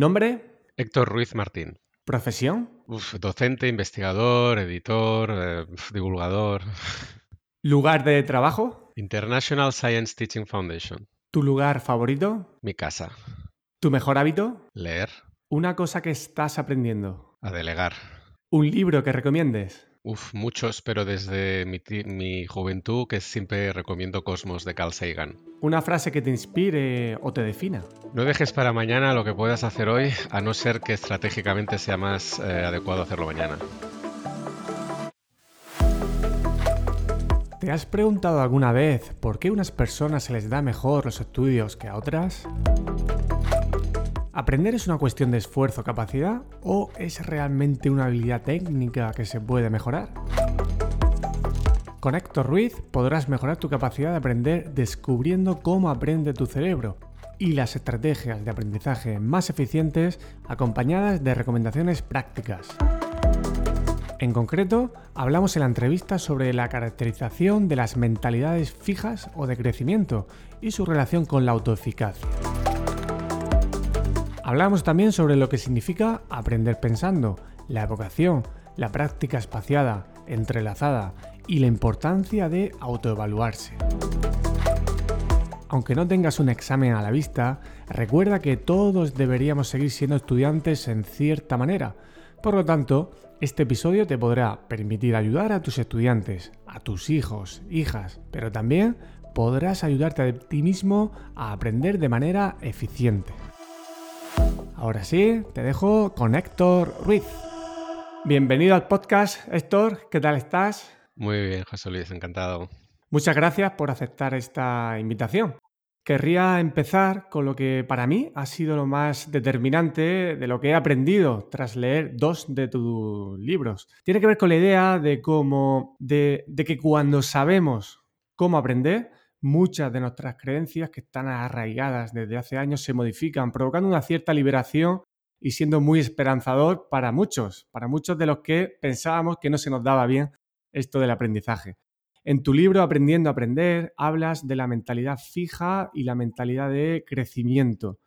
¿Nombre? Héctor Ruiz Martín. ¿Profesión? Uf, docente, investigador, editor, eh, divulgador. ¿Lugar de trabajo? International Science Teaching Foundation. ¿Tu lugar favorito? Mi casa. ¿Tu mejor hábito? Leer. Una cosa que estás aprendiendo. A delegar. ¿Un libro que recomiendes? Uf, muchos, pero desde mi, mi, juventud que siempre recomiendo Cosmos de Carl Sagan. Una frase que te inspire o te defina. No dejes para mañana lo que puedas hacer hoy, a no ser que estratégicamente sea más eh, adecuado hacerlo mañana. ¿Te has preguntado alguna vez por qué a unas personas se les da mejor los estudios que a otras? ¿Aprender es una cuestión de esfuerzo, capacidad o es realmente una habilidad técnica que se puede mejorar? Con Héctor Ruiz podrás mejorar tu capacidad de aprender descubriendo cómo aprende tu cerebro y las estrategias de aprendizaje más eficientes acompañadas de recomendaciones prácticas. En concreto, hablamos en la entrevista sobre la caracterización de las mentalidades fijas o de crecimiento y su relación con la autoeficacia. Hablamos también sobre lo que significa aprender pensando, la evocación, la práctica espaciada, entrelazada y la importancia de autoevaluarse. Aunque no tengas un examen a la vista, recuerda que todos deberíamos seguir siendo estudiantes en cierta manera. Por lo tanto, este episodio te podrá permitir ayudar a tus estudiantes, a tus hijos, hijas, pero también podrás ayudarte a ti mismo a aprender de manera eficiente. Ahora sí, te dejo con Héctor Ruiz. Bienvenido al podcast, Héctor. ¿Qué tal estás? Muy bien, José Luis, encantado. Muchas gracias por aceptar esta invitación. Querría empezar con lo que para mí ha sido lo más determinante de lo que he aprendido tras leer dos de tus libros. Tiene que ver con la idea de cómo, de, de que cuando sabemos cómo aprender, muchas de nuestras creencias que están arraigadas desde hace años se modifican, provocando una cierta liberación y siendo muy esperanzador para muchos, para muchos de los que pensábamos que no se nos daba bien esto del aprendizaje. En tu libro Aprendiendo a Aprender hablas de la mentalidad fija y la mentalidad de crecimiento.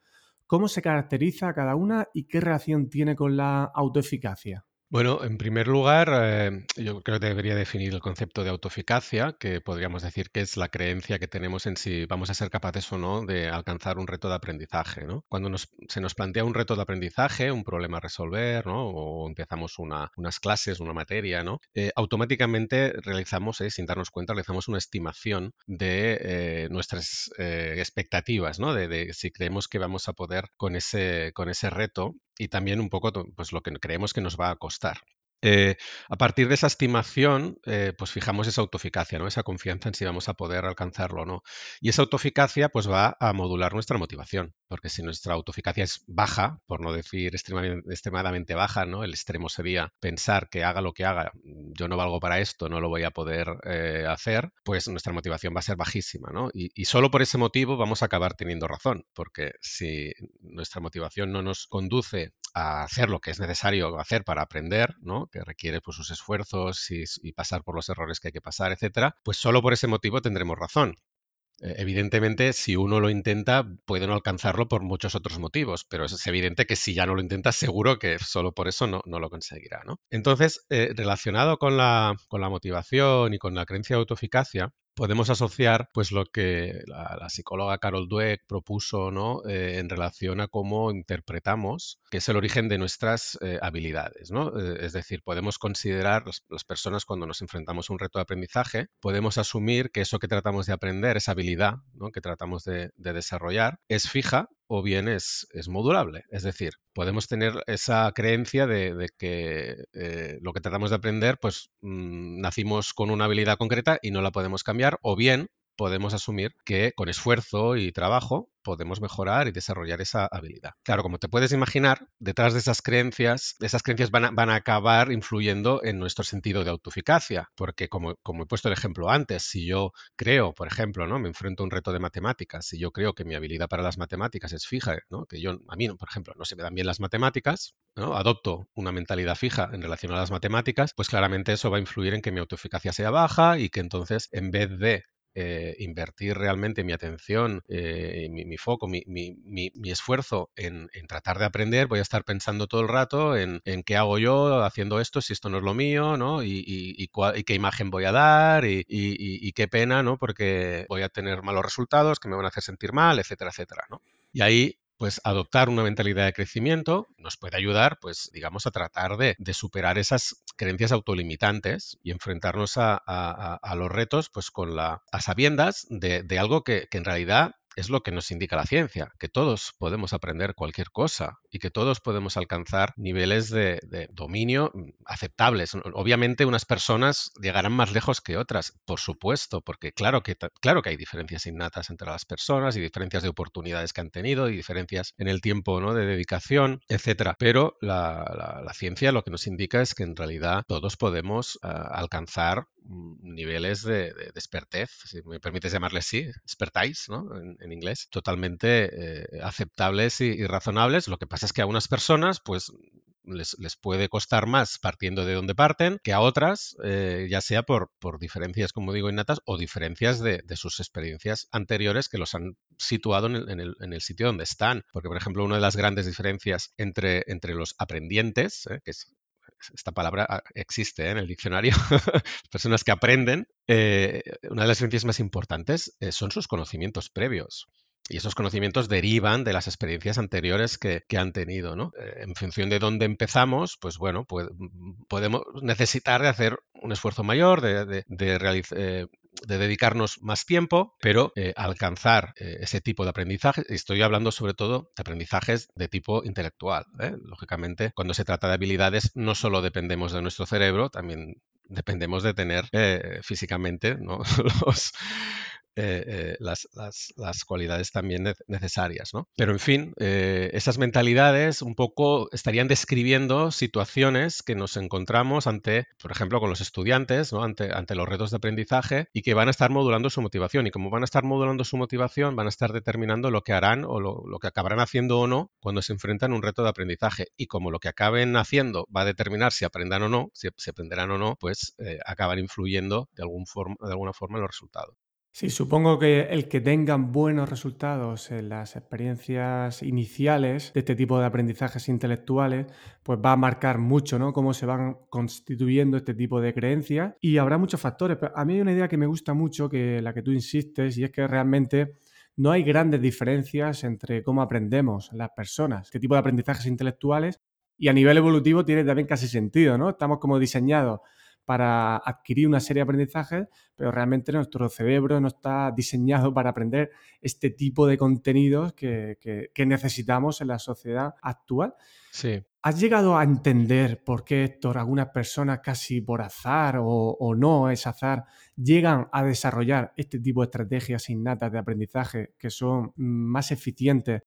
¿Cómo se caracteriza cada una y qué relación tiene con la autoeficacia? Bueno, en primer lugar, eh, yo creo que debería definir el concepto de autoeficacia, que podríamos decir que es la creencia que tenemos en si vamos a ser capaces o no de alcanzar un reto de aprendizaje. ¿no? Cuando se nos plantea un reto de aprendizaje, un problema a resolver, ¿no? o empezamos unas clases, una materia, ¿no? Eh, automáticamente realizamos, eh, sin darnos cuenta, realizamos una estimación de nuestras expectativas, ¿no? De, de, si creemos que vamos a poder con ese, con ese reto y también un poco pues, lo que creemos que nos va a costar. Eh, a partir de esa estimación, eh, pues fijamos esa autoeficacia, ¿no? esa confianza en si vamos a poder alcanzarlo o no. Y esa autoeficacia pues va a modular nuestra motivación, porque si nuestra autoeficacia es baja, por no decir extremadamente, baja, ¿no? el extremo sería pensar que haga lo que haga, yo no valgo para esto, no lo voy a poder eh, hacer, pues nuestra motivación va a ser bajísima. ¿no? Y, y solo por ese motivo vamos a acabar teniendo razón, porque si nuestra motivación no nos conduce a hacer lo que es necesario hacer para aprender, ¿no? que requiere pues, sus esfuerzos y, pasar por los errores que hay que pasar, etcétera, pues solo por ese motivo tendremos razón. Eh, evidentemente, si uno lo intenta, puede no alcanzarlo por muchos otros motivos, pero es evidente que si ya no lo intenta, seguro que solo por eso no, no lo conseguirá. ¿no? Entonces, eh, relacionado con la, con la motivación y con la creencia de autoeficacia, podemos asociar pues lo que la, psicóloga Carol Dweck propuso ¿no? Eh, en relación a cómo interpretamos que es el origen de nuestras eh, habilidades. ¿no? Eh, es decir, podemos considerar las, personas cuando nos enfrentamos a un reto de aprendizaje, podemos asumir que eso que tratamos de aprender, esa habilidad ¿no? que tratamos de, de desarrollar, es fija o bien es, es, modulable. Es decir, podemos tener esa creencia de, que eh, lo que tratamos de aprender, pues mm, nacimos con una habilidad concreta y no la podemos cambiar, o bien podemos asumir que con esfuerzo y trabajo podemos mejorar y desarrollar esa habilidad. Claro, como te puedes imaginar, detrás de esas creencias, esas creencias van a, van a acabar influyendo en nuestro sentido de autoeficacia, porque como, como, he puesto el ejemplo antes, si yo creo, por ejemplo, ¿no? me enfrento a un reto de matemáticas, si yo creo que mi habilidad para las matemáticas es fija, ¿no? que yo, a mí, por ejemplo, no se me dan bien las matemáticas, ¿no? adopto una mentalidad fija en relación a las matemáticas, pues claramente eso va a influir en que mi autoeficacia sea baja y que entonces en vez de eh, invertir realmente mi atención, eh, mi, foco, mi, esfuerzo en, tratar de aprender, voy a estar pensando todo el rato en, qué hago yo haciendo esto, si esto no es lo mío, ¿no? Y, qué imagen voy a dar y, qué pena, ¿no? Porque voy a tener malos resultados que me van a hacer sentir mal, etcétera, etcétera, ¿no? Y ahí pues adoptar una mentalidad de crecimiento nos puede ayudar, pues digamos, a tratar de, superar esas creencias autolimitantes y enfrentarnos a, los retos, pues con la, a sabiendas de, algo que, que en realidad es lo que nos indica la ciencia, que todos podemos aprender cualquier cosa y que todos podemos alcanzar niveles de, dominio mm, aceptables. Obviamente unas personas llegarán más lejos que otras, por supuesto, porque claro que, claro que hay diferencias innatas entre las personas y diferencias de oportunidades que han tenido y diferencias en el tiempo ¿no? de dedicación, etcétera. Pero la, ciencia lo que nos indica es que en realidad todos podemos ah, alcanzar niveles de, expertez, si me permites llamarle así, expertise, ¿no? en inglés, totalmente eh, aceptables y, razonables. Lo que pasa es que a unas personas, pues les, puede costar más partiendo de donde parten que a otras, eh, ya sea por, por, diferencias, como digo, innatas o diferencias de, sus experiencias anteriores que los han situado en el, sitio donde están. Porque, por ejemplo, una de las grandes diferencias entre, entre los aprendientes, eh, que es esta palabra ah, existe en el diccionario, personas que aprenden, una de las diferencias más importantes son sus conocimientos previos. Y esos conocimientos derivan de las experiencias anteriores que, han tenido, ¿no? Eh, en función de dónde empezamos, pues bueno, mm, podemos necesitar de hacer un esfuerzo mayor, de, de, eh, dedicarnos más tiempo, pero eh, alcanzar ese tipo de aprendizaje, estoy hablando sobre todo de aprendizajes de tipo intelectual. Lógicamente, cuando se trata de habilidades, no solo dependemos de nuestro cerebro, también dependemos de tener físicamente ¿no? los, eh, eh, las, cualidades también necesarias. ¿no? Pero en fin, eh, esas mentalidades un poco estarían describiendo situaciones que nos encontramos ante, por ejemplo, con los estudiantes, ¿no? ante, los retos de aprendizaje y que van a estar modulando su motivación. Y como van a estar modulando su motivación, van a estar determinando lo que harán o lo, que acabarán haciendo o no cuando se enfrentan a un reto de aprendizaje. Y como lo que acaben haciendo va a determinar si aprendan o no, si, aprenderán o no, pues acaban influyendo de, algún de alguna forma en los resultados. Sí, supongo que el que tengan buenos resultados en las experiencias iniciales de este tipo de aprendizajes intelectuales, pues va a marcar mucho, ¿no? Cómo se van constituyendo este tipo de creencias y habrá muchos factores. Pero a mí hay una idea que me gusta mucho, que la que tú insistes, y es que realmente no hay grandes diferencias entre cómo aprendemos las personas, este tipo de aprendizajes intelectuales y a nivel evolutivo tiene también casi sentido, ¿no? Estamos como diseñados para adquirir una serie de aprendizajes, pero realmente nuestro cerebro no está diseñado para aprender este tipo de contenidos que, necesitamos en la sociedad actual. Sí. ¿Has llegado a entender por qué, Héctor, algunas personas casi por azar o, o, no es azar, llegan a desarrollar este tipo de estrategias innatas de aprendizaje que son más eficientes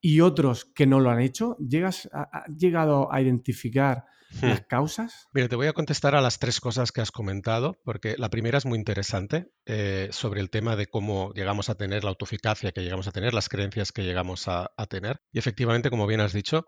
y otros que no lo han hecho? ¿Llegas ¿Has llegado a identificar Hmm. las causas? Mira, te voy a contestar a las tres cosas que has comentado, porque la primera es muy interesante eh, sobre el tema de cómo llegamos a tener la autoeficacia que llegamos a tener, las creencias que llegamos a, tener. Y efectivamente, como bien has dicho,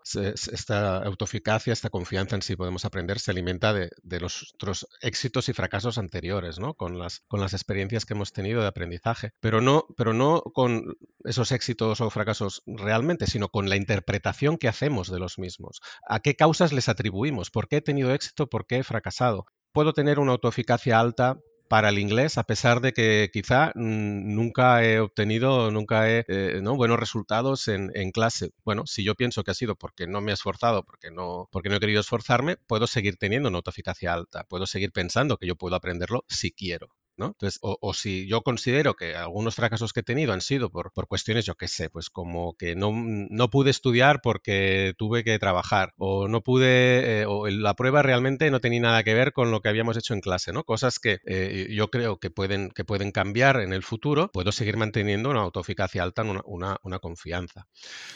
esta autoeficacia, esta confianza en sí podemos aprender, se alimenta de, nuestros éxitos y fracasos anteriores, ¿no? Con las, con las experiencias que hemos tenido de aprendizaje. Pero no, pero no con esos éxitos o fracasos realmente, sino con la interpretación que hacemos de los mismos. ¿A qué causas les atribuimos? ¿Por qué he tenido éxito? ¿Por qué he fracasado? Puedo tener una autoeficacia alta para el inglés, a pesar de que quizá nunca he obtenido, nunca he, eh, ¿no? buenos resultados en, clase. Bueno, si yo pienso que ha sido porque no me he esforzado, porque no, porque no he querido esforzarme, puedo seguir teniendo una autoeficacia alta, puedo seguir pensando que yo puedo aprenderlo si quiero. Entonces, o, si yo considero que algunos fracasos que he tenido han sido por, por cuestiones, yo qué sé, pues como que no, no, pude estudiar porque tuve que trabajar, o no pude, eh, o la prueba realmente no tenía nada que ver con lo que habíamos hecho en clase, ¿no? Cosas que eh, yo creo que pueden, que pueden cambiar en el futuro, puedo seguir manteniendo una autoeficacia alta, una, una, una confianza.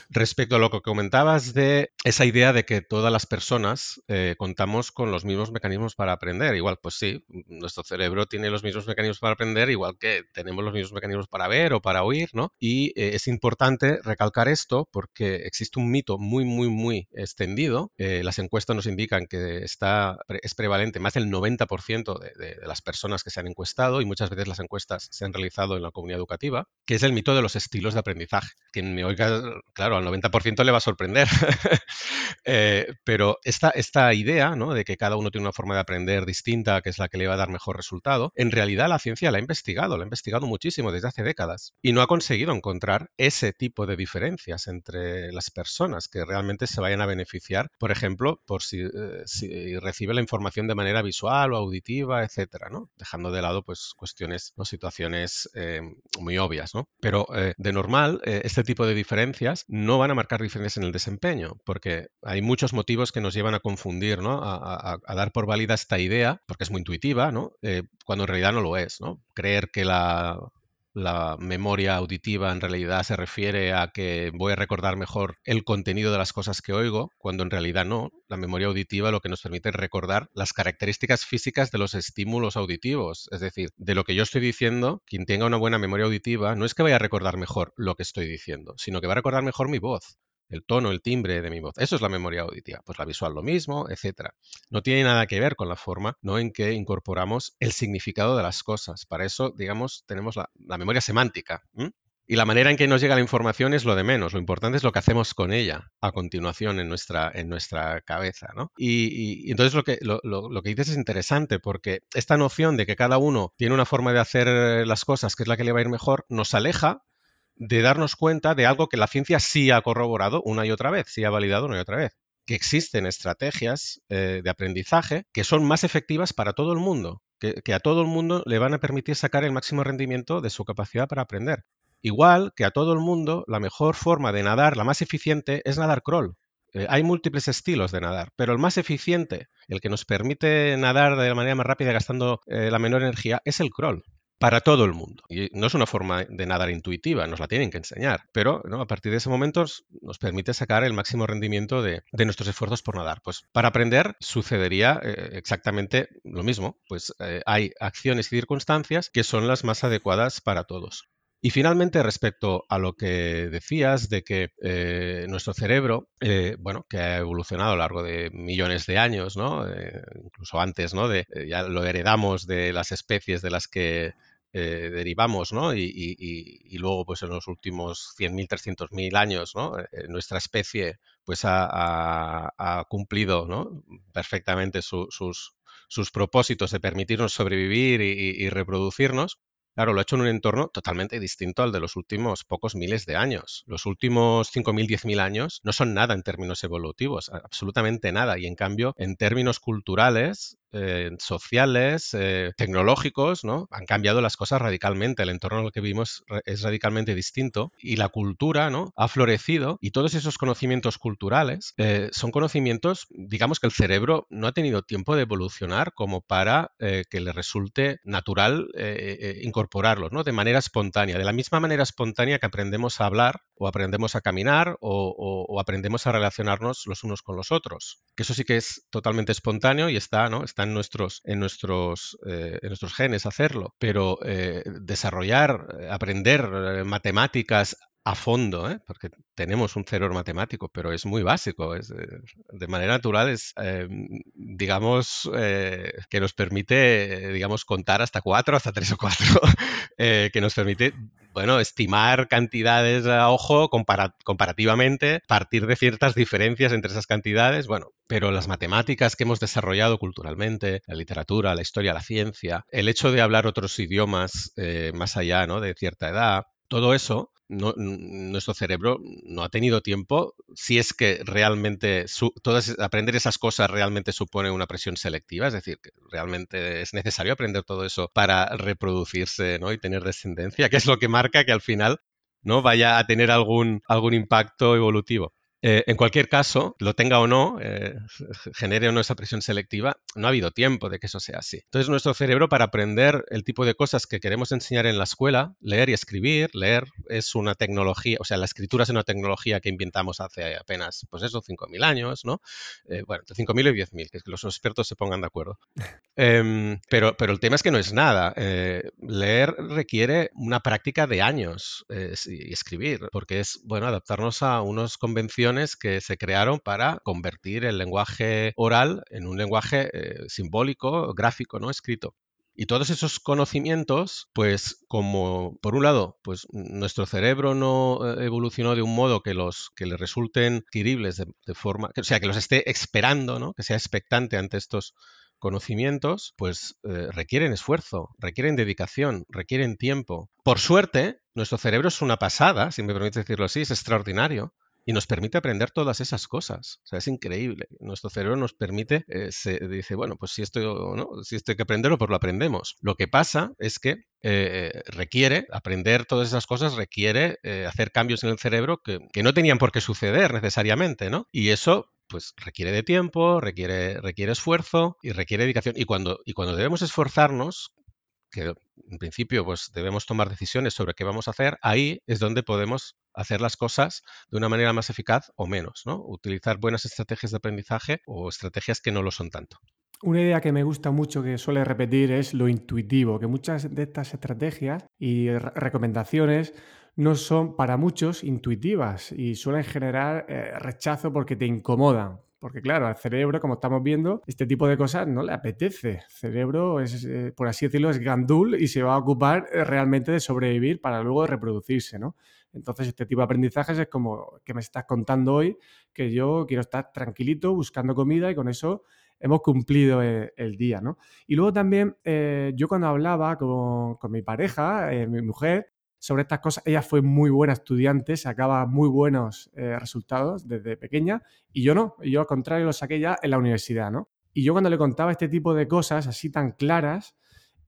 Respecto a lo que comentabas de esa idea de que todas las personas eh, contamos con los mismos mecanismos para aprender, igual, pues sí, nuestro cerebro tiene los mismos mecanismos para aprender, igual que tenemos los mismos mecanismos para ver o para oír, ¿no? Y eh, es importante recalcar esto porque existe un mito muy, muy, muy extendido. Eh, las encuestas nos indican que está, es prevalente más del 90% de, de, las personas que se han encuestado y muchas veces las encuestas se han realizado en la comunidad educativa, que es el mito de los estilos de aprendizaje. Quien me oiga, claro, al 90% le va a sorprender. eh, pero esta, esta idea ¿no? de que cada uno tiene una forma de aprender distinta, que es la que le va a dar mejor resultado, en realidad la ciencia la ha investigado, la ha investigado muchísimo desde hace décadas y no ha conseguido encontrar ese tipo de diferencias entre las personas que realmente se vayan a beneficiar, por ejemplo, por si, eh, recibe la información de manera visual o auditiva, etcétera. Dejando de lado pues cuestiones, ¿no? situaciones eh, muy obvias, ¿no? Pero eh, de normal, este tipo de diferencias no van a marcar diferencias en el desempeño, porque hay muchos motivos que nos llevan a confundir, ¿no? A, a, dar por válida esta idea, porque es muy intuitiva, ¿no? Cuando en realidad no lo es, ¿no? Creer que la la memoria auditiva en realidad se refiere a que voy a recordar mejor el contenido de las cosas que oigo, cuando en realidad no. La memoria auditiva lo que nos permite es recordar las características físicas de los estímulos auditivos. Es decir, de lo que yo estoy diciendo, quien tenga una buena memoria auditiva no es que vaya a recordar mejor lo que estoy diciendo, sino que va a recordar mejor mi voz el tono, el timbre de mi voz. Eso es la memoria auditiva. Pues la visual lo mismo, etcétera. No tiene nada que ver con la forma ¿no? en que incorporamos el significado de las cosas. Para eso, digamos, tenemos la, memoria semántica. Y la manera en que nos llega la información es lo de menos. Lo importante es lo que hacemos con ella a continuación en nuestra, en nuestra cabeza. ¿no? Y, entonces lo que, lo, lo, lo, que dices es interesante porque esta noción de que cada uno tiene una forma de hacer las cosas que es la que le va a ir mejor nos aleja de darnos cuenta de algo que la ciencia sí ha corroborado una y otra vez, sí ha validado una y otra vez, que existen estrategias eh, de aprendizaje que son más efectivas para todo el mundo, que, a todo el mundo le van a permitir sacar el máximo rendimiento de su capacidad para aprender. Igual que a todo el mundo la mejor forma de nadar, la más eficiente, es nadar crawl. Eh, hay múltiples estilos de nadar, pero el más eficiente, el que nos permite nadar de la manera más rápida gastando eh, la menor energía, es el crawl para todo el mundo. Y no es una forma de nadar intuitiva, nos la tienen que enseñar, pero ¿no? a partir de ese momento nos permite sacar el máximo rendimiento de, de nuestros esfuerzos por nadar. Pues para aprender sucedería eh, exactamente lo mismo, pues eh, hay acciones y circunstancias que son las más adecuadas para todos. Y finalmente, respecto a lo que decías de que eh, nuestro cerebro, bueno, que ha evolucionado a lo largo de millones de años, ¿no? Incluso antes, ¿no? De, ya lo heredamos de las especies de las que eh, derivamos, ¿no? Y, y, y, luego, pues en los últimos 100.000, 300.000 años, ¿no? Eh, nuestra especie, pues ha, cumplido, ¿no? Perfectamente su, sus, sus propósitos de permitirnos sobrevivir y, reproducirnos. Claro, lo ha hecho en un entorno totalmente distinto al de los últimos pocos miles de años. Los últimos 5.000, 10.000 años no son nada en términos evolutivos, absolutamente nada. Y en cambio, en términos culturales, sociales, eh, tecnológicos, ¿no? Han cambiado las cosas radicalmente. El entorno en el que vivimos es radicalmente distinto y la cultura, ¿no? Ha florecido y todos esos conocimientos culturales eh, son conocimientos, digamos que el cerebro no ha tenido tiempo de evolucionar como para eh, que le resulte natural incorporarlos, ¿no? De manera espontánea, de la misma manera espontánea que aprendemos a hablar o aprendemos a caminar o, o, o aprendemos a relacionarnos los unos con los otros. Que eso sí que es totalmente espontáneo y está, ¿no? Está en nuestros, en nuestros, eh, en nuestros genes hacerlo, pero eh, desarrollar, eh, aprender matemáticas a fondo, ¿eh? porque tenemos un cerebro matemático, pero es muy básico. Es, de manera natural es, eh, digamos, eh, que nos permite, digamos, contar hasta cuatro, hasta tres o cuatro, que nos permite, bueno, estimar cantidades a ojo compara comparativamente, partir de ciertas diferencias entre esas cantidades, bueno, pero las matemáticas que hemos desarrollado culturalmente, la literatura, la historia, la ciencia, el hecho de hablar otros idiomas más allá ¿no? de cierta edad, todo eso no, nuestro cerebro no ha tenido tiempo, si es que realmente su, todas, aprender esas cosas realmente supone una presión selectiva, es decir, que realmente es necesario aprender todo eso para reproducirse ¿no? y tener descendencia, que es lo que marca que al final no vaya a tener algún, algún impacto evolutivo. Eh, en cualquier caso, lo tenga o no, eh, genere o no esa presión selectiva, no ha habido tiempo de que eso sea así. Entonces, nuestro cerebro, para aprender el tipo de cosas que queremos enseñar en la escuela, leer y escribir, leer es una tecnología, o sea, la escritura es una tecnología que inventamos hace apenas, pues eso, 5.000 años, ¿no? Eh, bueno, entre 5.000 y 10.000, que los expertos se pongan de acuerdo. Em, pero, pero el tema es que no es nada. leer requiere una práctica de años y escribir, porque es, bueno, adaptarnos a unas convenciones que se crearon para convertir el lenguaje oral en un lenguaje eh, simbólico, gráfico, ¿no? Escrito. Y todos esos conocimientos, pues como por un lado, pues nuestro cerebro no eh, evolucionó de un modo que los que le resulten adquiribles de, forma, o sea, que los esté esperando, ¿no? Que sea expectante ante estos conocimientos, pues eh, requieren esfuerzo, requieren dedicación, requieren tiempo. Por suerte, nuestro cerebro es una pasada, si me permite decirlo así, es extraordinario. Y nos permite aprender todas esas cosas. O sea, es increíble. Nuestro cerebro nos permite, eh, se dice, bueno, pues si esto, ¿no? si esto hay que aprenderlo, pues lo aprendemos. Lo que pasa es que eh, requiere, aprender todas esas cosas requiere hacer cambios en el cerebro que, que, no tenían por qué suceder necesariamente, ¿no? Y eso pues requiere de tiempo, requiere, requiere esfuerzo y requiere dedicación. Y cuando, y cuando debemos esforzarnos, que en principio pues debemos tomar decisiones sobre qué vamos a hacer, ahí es donde podemos hacer las cosas de una manera más eficaz o menos, ¿no? Utilizar buenas estrategias de aprendizaje o estrategias que no lo son tanto. Una idea que me gusta mucho que suele repetir es lo intuitivo, que muchas de estas estrategias y recomendaciones no son para muchos intuitivas y suelen generar eh, rechazo porque te incomodan. Porque claro, al cerebro, como estamos viendo, este tipo de cosas no le apetece. El cerebro es, eh, por así decirlo, es gandul y se va a ocupar eh, realmente de sobrevivir para luego reproducirse, ¿no? Entonces, este tipo de aprendizajes es como que me estás contando hoy que yo quiero estar tranquilito buscando comida y con eso hemos cumplido el, día, ¿no? Y luego también, yo cuando hablaba con, con mi pareja, mi mujer, sobre estas cosas. Ella fue muy buena estudiante, sacaba muy buenos eh, resultados desde pequeña y yo no, yo al contrario lo saqué ya en la universidad, ¿no? Y yo cuando le contaba este tipo de cosas así tan claras,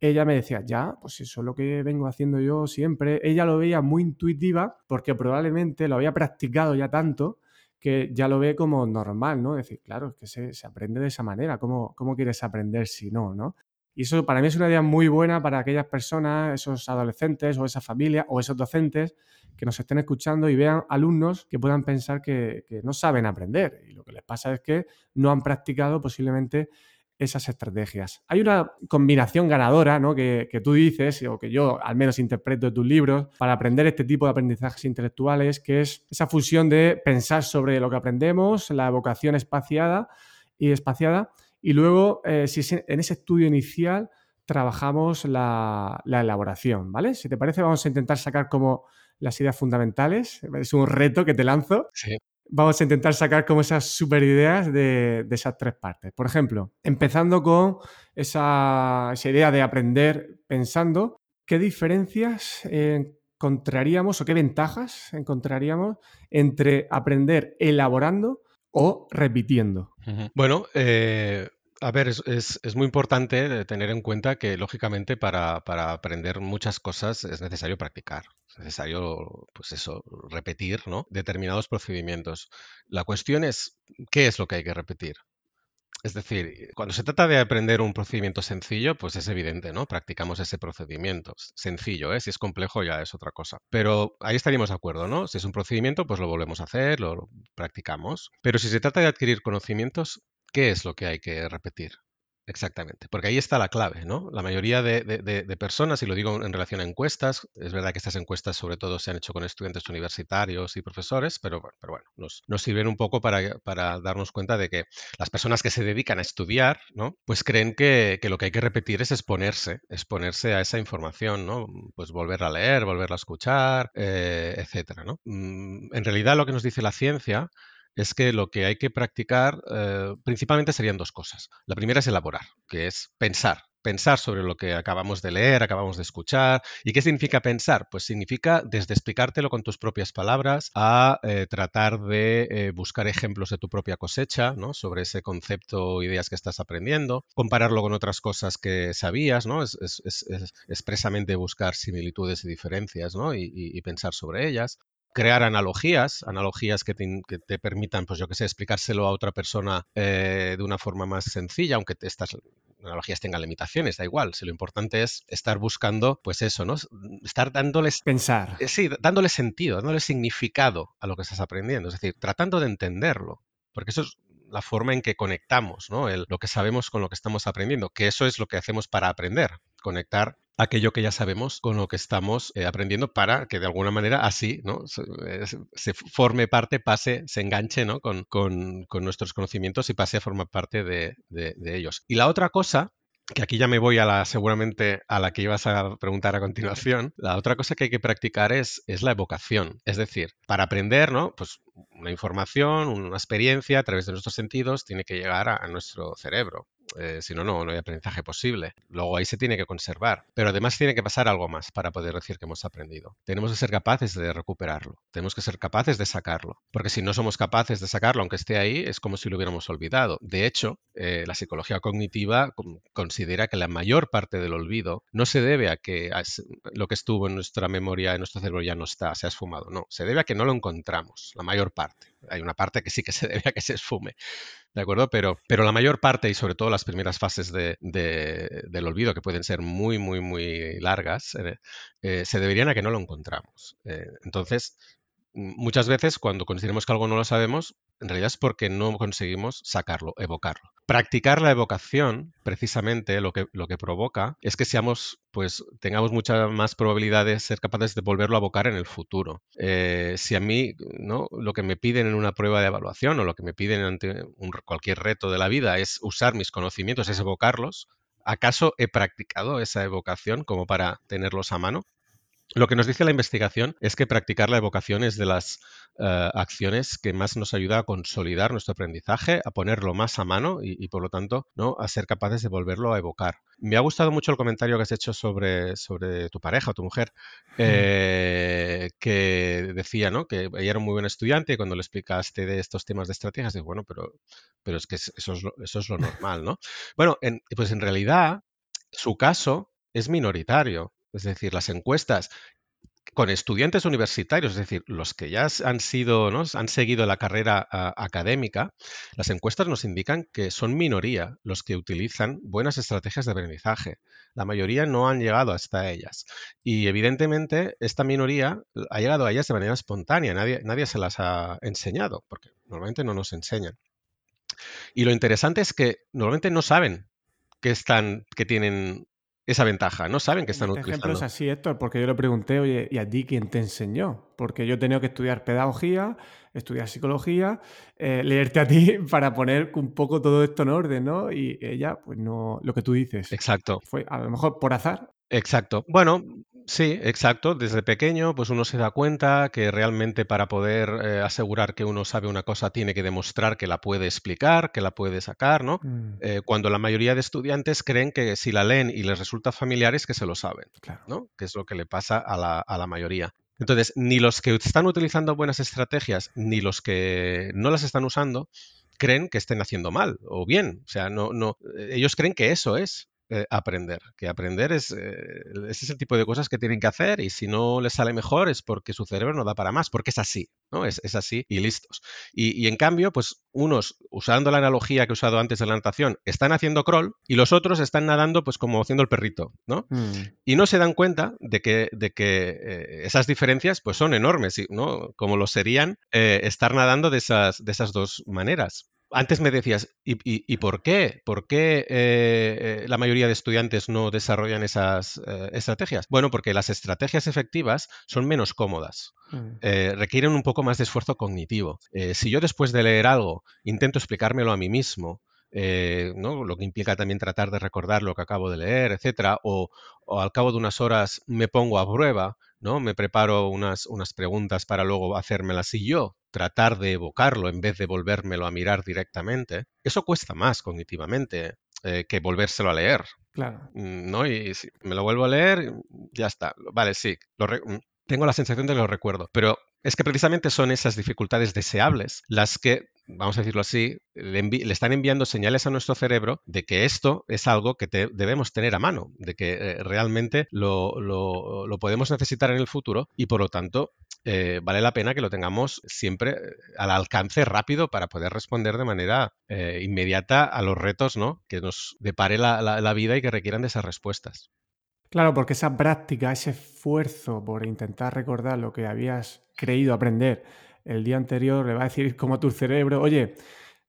ella me decía, ya, pues eso es lo que vengo haciendo yo siempre. Ella lo veía muy intuitiva porque probablemente lo había practicado ya tanto que ya lo ve como normal, ¿no? Decir, claro, es que se, se aprende de esa manera, ¿cómo, ¿cómo quieres aprender si no, no? Y eso para mí es una idea muy buena para aquellas personas, esos adolescentes o esa familia o esos docentes que nos estén escuchando y vean alumnos que puedan pensar que, no saben aprender. Y lo que les pasa es que no han practicado posiblemente esas estrategias. Hay una combinación ganadora ¿no? que, que, tú dices, o que yo al menos interpreto de tus libros, para aprender este tipo de aprendizajes intelectuales, que es esa fusión de pensar sobre lo que aprendemos, la evocación espaciada y espaciada, y luego, eh, si en ese estudio inicial trabajamos la, elaboración, ¿vale? Si te parece, vamos a intentar sacar como las ideas fundamentales. Es un reto que te lanzo. Vamos a intentar sacar como esas super ideas de, esas tres partes. Por ejemplo, empezando con esa, idea de aprender pensando, ¿qué diferencias encontraríamos o qué ventajas encontraríamos entre aprender elaborando o repitiendo. Bueno, eh, a ver, es, muy importante tener en cuenta que, lógicamente, para, aprender muchas cosas es necesario practicar. Es necesario, pues eso, repetir ¿no? determinados procedimientos. La cuestión es, ¿qué es lo que hay que repetir? Es decir, cuando se trata de aprender un procedimiento sencillo, pues es evidente, ¿no? Practicamos ese procedimiento. Sencillo, ¿eh? Si es complejo ya es otra cosa. Pero ahí estaríamos de acuerdo, ¿no? Si es un procedimiento, pues lo volvemos a hacer, lo practicamos. Pero si se trata de adquirir conocimientos, ¿qué es lo que hay que repetir? Exactamente, porque ahí está la clave, ¿no? La mayoría de, personas, y lo digo en relación a encuestas, es verdad que estas encuestas sobre todo se han hecho con estudiantes universitarios y profesores, pero, pero bueno, nos, sirven un poco para, darnos cuenta de que las personas que se dedican a estudiar, ¿no? Pues creen que, lo que hay que repetir es exponerse, exponerse a esa información, ¿no? Pues volver a leer, volverla a escuchar, eh, etcétera, ¿no? Mm, en realidad lo que nos dice la ciencia es que lo que hay que practicar eh, principalmente serían dos cosas. La primera es elaborar, que es pensar, pensar sobre lo que acabamos de leer, acabamos de escuchar. ¿Y qué significa pensar? Pues significa desde explicártelo con tus propias palabras a eh, tratar de eh, buscar ejemplos de tu propia cosecha, ¿no? Sobre ese concepto o ideas que estás aprendiendo, compararlo con otras cosas que sabías, ¿no? Es, expresamente buscar similitudes y diferencias, ¿no? y pensar sobre ellas crear analogías, analogías que te, permitan, pues yo que sé, explicárselo a otra persona eh, de una forma más sencilla, aunque estas analogías tengan limitaciones, da igual. Si lo importante es estar buscando, pues eso, ¿no? Estar dándoles... Pensar. Eh, sí, dándole sentido, dándole significado a lo que estás aprendiendo, es decir, tratando de entenderlo. Porque eso es la forma en que conectamos, ¿no? lo que sabemos con lo que estamos aprendiendo, que eso es lo que hacemos para aprender, conectar aquello que ya sabemos con lo que estamos eh, aprendiendo para que de alguna manera así ¿no? se, forme parte, pase, se enganche ¿no? con, nuestros conocimientos y pase a formar parte de, de ellos. Y la otra cosa que aquí ya me voy a la, seguramente a la que ibas a preguntar a continuación, la otra cosa que hay que practicar es, es la evocación. Es decir, para aprender, ¿no? Pues una información, una experiencia a través de nuestros sentidos tiene que llegar a nuestro cerebro. Eh, si no, no, hay aprendizaje posible. Luego ahí se tiene que conservar. Pero además tiene que pasar algo más para poder decir que hemos aprendido. Tenemos que ser capaces de recuperarlo. Tenemos que ser capaces de sacarlo. Porque si no somos capaces de sacarlo, aunque esté ahí, es como si lo hubiéramos olvidado. De hecho, eh, la psicología cognitiva considera que la mayor parte del olvido no se debe a que lo que estuvo en nuestra memoria, en nuestro cerebro ya no está, se ha esfumado. No, se debe a que no lo encontramos, la mayor parte. Hay una parte que sí que se debe a que se esfume. ¿De acuerdo? Pero, pero la mayor parte y sobre todo las primeras fases de, del olvido, que pueden ser muy, muy, muy largas, eh, eh, se deberían a que no lo encontramos. Eh, entonces, muchas veces cuando consideramos que algo no lo sabemos, en realidad es porque no conseguimos sacarlo, evocarlo. Practicar la evocación, precisamente, lo que, lo que provoca es que seamos, pues, tengamos mucha más probabilidad de ser capaces de volverlo a evocar en el futuro. Eh, si a mí, ¿no? Lo que me piden en una prueba de evaluación o lo que me piden ante cualquier reto de la vida es usar mis conocimientos, es evocarlos, ¿acaso he practicado esa evocación como para tenerlos a mano? Lo que nos dice la investigación es que practicar la evocación es de las eh, acciones que más nos ayuda a consolidar nuestro aprendizaje, a ponerlo más a mano y, por lo tanto ¿no? a ser capaces de volverlo a evocar. Me ha gustado mucho el comentario que has hecho sobre, sobre tu pareja o tu mujer, eh, que decía ¿no? que ella era un muy buen estudiante y cuando le explicaste de estos temas de estrategias, digo, bueno, pero, pero es que eso es, lo, eso es lo normal, ¿no? Bueno, pues en realidad su caso es minoritario. Es decir, las encuestas con estudiantes universitarios, es decir, los que ya han sido, ¿no? han seguido la carrera académica, las encuestas nos indican que son minoría los que utilizan buenas estrategias de aprendizaje. La mayoría no han llegado hasta ellas. Y evidentemente esta minoría ha llegado a ellas de manera espontánea, nadie, nadie se las ha enseñado, porque normalmente no nos enseñan. Y lo interesante es que normalmente no saben que están, que tienen esa ventaja, no saben que están este utilizando. ejemplo es así, Héctor, porque yo le pregunté, oye, ¿y a ti quién te enseñó? Porque yo he tenido que estudiar pedagogía, estudiar psicología, eh, leerte a ti para poner un poco todo esto en orden, ¿no? Y ella, pues no, lo que tú dices. Exacto. Fue a lo mejor por azar. Exacto. Bueno, Sí, exacto. Desde pequeño, pues uno se da cuenta que realmente para poder eh, asegurar que uno sabe una cosa tiene que demostrar que la puede explicar, que la puede sacar, ¿no? Mm. Eh, cuando la mayoría de estudiantes creen que si la leen y les resulta familiar es que se lo saben, ¿no? Que es lo que le pasa a la, a la mayoría. Entonces, ni los que están utilizando buenas estrategias, ni los que no las están usando, creen que estén haciendo mal o bien. O sea, no, no, ellos creen que eso es. Eh, aprender. Que aprender es, eh, es ese tipo de cosas que tienen que hacer y si no les sale mejor es porque su cerebro no da para más, porque es así, ¿no? Es, así y listos. Y, en cambio, pues unos, usando la analogía que he usado antes de la natación, están haciendo crawl y los otros están nadando pues como haciendo el perrito, ¿no? Mm. Y no se dan cuenta de que, de que eh, esas diferencias pues son enormes, ¿no? Como lo serían estar nadando de esas, de esas dos maneras antes me decías, ¿y, por qué? ¿Por qué eh, eh, la mayoría de estudiantes no desarrollan esas eh, estrategias? Bueno, porque las estrategias efectivas son menos cómodas. Mm. requieren un poco más de esfuerzo cognitivo. si yo después de leer algo intento explicármelo a mí mismo, ¿no? lo que implica también tratar de recordar lo que acabo de leer, etcétera, o, o, al cabo de unas horas me pongo a prueba, ¿no? me preparo unas, unas preguntas para luego hacérmelas y yo tratar de evocarlo en vez de volvérmelo a mirar directamente, eso cuesta más cognitivamente eh, que volvérselo a leer. Claro. Mm, ¿No? Y si me lo vuelvo a leer, ya está. Vale, sí, mm, tengo la sensación de que lo recuerdo, pero es que precisamente son esas dificultades deseables las que vamos a decirlo así, le, están enviando señales a nuestro cerebro de que esto es algo que debemos tener a mano, de que eh, realmente lo, podemos necesitar en el futuro y por lo tanto eh, vale la pena que lo tengamos siempre eh, al alcance rápido para poder responder de manera inmediata a los retos ¿no? que nos depare la vida y que requieran de esas respuestas. Claro, porque esa práctica, ese esfuerzo por intentar recordar lo que habías creído aprender el día anterior, le va a decir como a tu cerebro, oye,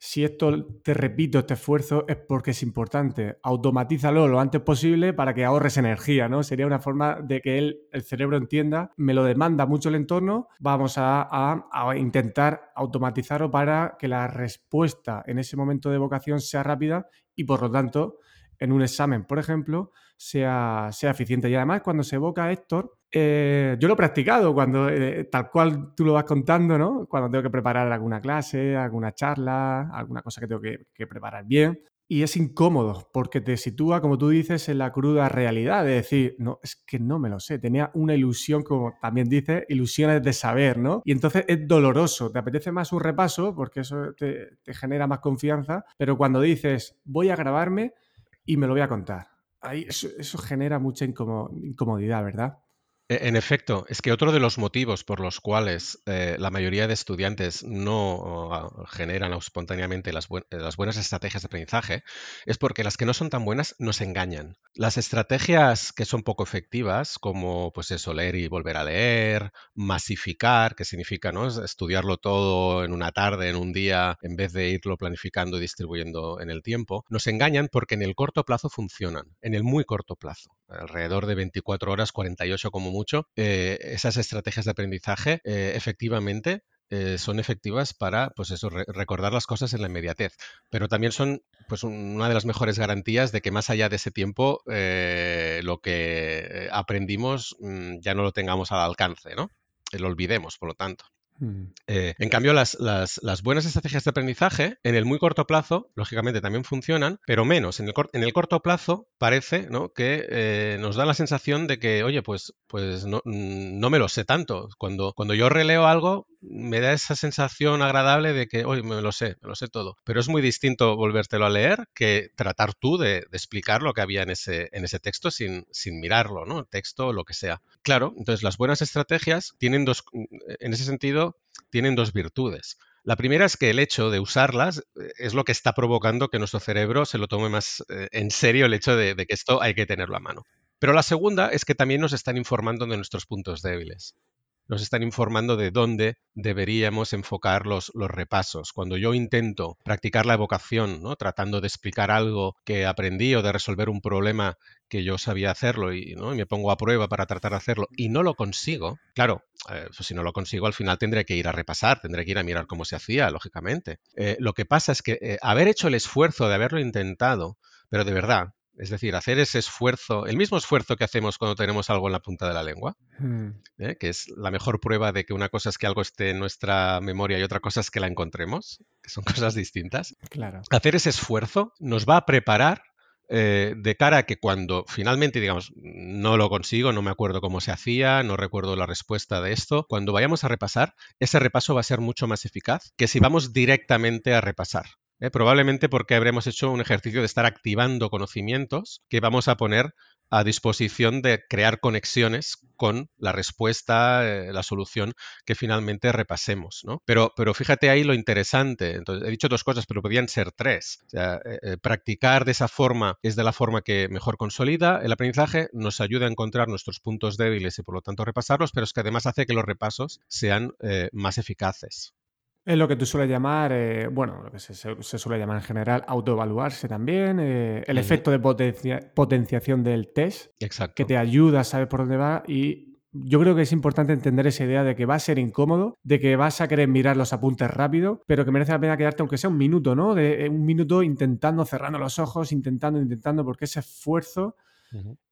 si esto te repito, este esfuerzo es porque es importante. Automatízalo lo antes posible para que ahorres energía, ¿no? Sería una forma de que el cerebro entienda, me lo demanda mucho el entorno, vamos a, a, intentar automatizarlo para que la respuesta en ese momento de vocación sea rápida y por lo tanto en un examen, por ejemplo, sea, sea eficiente. Y además, cuando se evoca Héctor, eh, yo lo he practicado cuando, eh, tal cual tú lo vas contando, ¿no? Cuando tengo que preparar alguna clase, alguna charla, alguna cosa que tengo que, preparar bien. Y es incómodo porque te sitúa, como tú dices, en la cruda realidad de decir, no, es que no me lo sé. Tenía una ilusión, como también dices, ilusiones de saber, ¿no? Y entonces es doloroso. Te apetece más un repaso porque eso te, te genera más confianza. Pero cuando dices, voy a grabarme, y me lo voy a contar. Ahí eso, genera mucha incomodidad, ¿verdad? E, en efecto, es que otro de los motivos por los cuales eh, la mayoría de estudiantes no generan espontáneamente las, buenas estrategias de aprendizaje es porque las que no son tan buenas nos engañan. Las estrategias que son poco efectivas, como pues eso, leer y volver a leer, masificar, que significa ¿no? estudiarlo todo en una tarde, en un día, en vez de irlo planificando y distribuyendo en el tiempo, nos engañan porque en el corto plazo funcionan, en el muy corto plazo alrededor de 24 horas, 48 como mucho, eh, esas estrategias de aprendizaje eh, efectivamente eh, son efectivas para, pues eso, recordar las cosas en la inmediatez. Pero también son, pues, una de las mejores garantías de que más allá de ese tiempo, lo que aprendimos mm, ya no lo tengamos al alcance, ¿no? Lo olvidemos, por lo tanto. Mm. Eh, en cambio, las, buenas estrategias de aprendizaje en el muy corto plazo, lógicamente, también funcionan, pero menos. En el, corto plazo parece que eh, nos da la sensación de que, oye, pues, pues no, no, me lo sé tanto. Cuando, cuando yo releo algo, me da esa sensación agradable de que, oye, me lo sé, me lo sé todo. Pero es muy distinto volvértelo a leer que tratar tú de, explicar lo que había en ese, en ese texto sin, sin mirarlo, ¿no? El texto o lo que sea. Claro, entonces las buenas estrategias tienen dos, en ese sentido, tienen dos virtudes. La primera es que el hecho de usarlas eh, es lo que está provocando que nuestro cerebro se lo tome más eh, en serio el hecho de, de, que esto hay que tenerlo a mano. Pero la segunda es que también nos están informando de nuestros puntos débiles nos están informando de dónde deberíamos enfocar los, los, repasos. Cuando yo intento practicar la evocación, ¿no? tratando de explicar algo que aprendí o de resolver un problema que yo sabía hacerlo y, ¿no? me pongo a prueba para tratar de hacerlo y no lo consigo, claro, eh, si no lo consigo al final tendré que ir a repasar, tendré que ir a mirar cómo se hacía, lógicamente. Eh, lo que pasa es que eh, haber hecho el esfuerzo de haberlo intentado, pero de verdad, es decir, hacer ese esfuerzo, el mismo esfuerzo que hacemos cuando tenemos algo en la punta de la lengua, hmm. ¿eh? que es la mejor prueba de que una cosa es que algo esté en nuestra memoria y otra cosa es que la encontremos, que son cosas distintas. Claro. Hacer ese esfuerzo nos va a preparar eh, de cara a que cuando finalmente, digamos, no lo consigo, no me acuerdo cómo se hacía, no recuerdo la respuesta de esto, cuando vayamos a repasar, ese repaso va a ser mucho más eficaz que si vamos directamente a repasar. ¿Eh? probablemente porque habremos hecho un ejercicio de estar activando conocimientos que vamos a poner a disposición de crear conexiones con la respuesta, eh, la solución que finalmente repasemos. ¿no? Pero, pero fíjate ahí lo interesante. Entonces, he dicho dos cosas, pero podían ser tres. Eh, practicar de esa forma es de la forma que mejor consolida el aprendizaje, nos ayuda a encontrar nuestros puntos débiles y por lo tanto repasarlos, pero es que además hace que los repasos sean más eficaces. Es lo que tú sueles llamar, eh, bueno, lo que se, suele llamar en general autoevaluarse también, eh, el efecto de potenciación del test, Exacto. que te ayuda a saber por dónde va y yo creo que es importante entender esa idea de que va a ser incómodo, de que vas a querer mirar los apuntes rápido, pero que merece la pena quedarte aunque sea un minuto, ¿no? De eh, un minuto intentando, cerrando los ojos, intentando, intentando, porque ese esfuerzo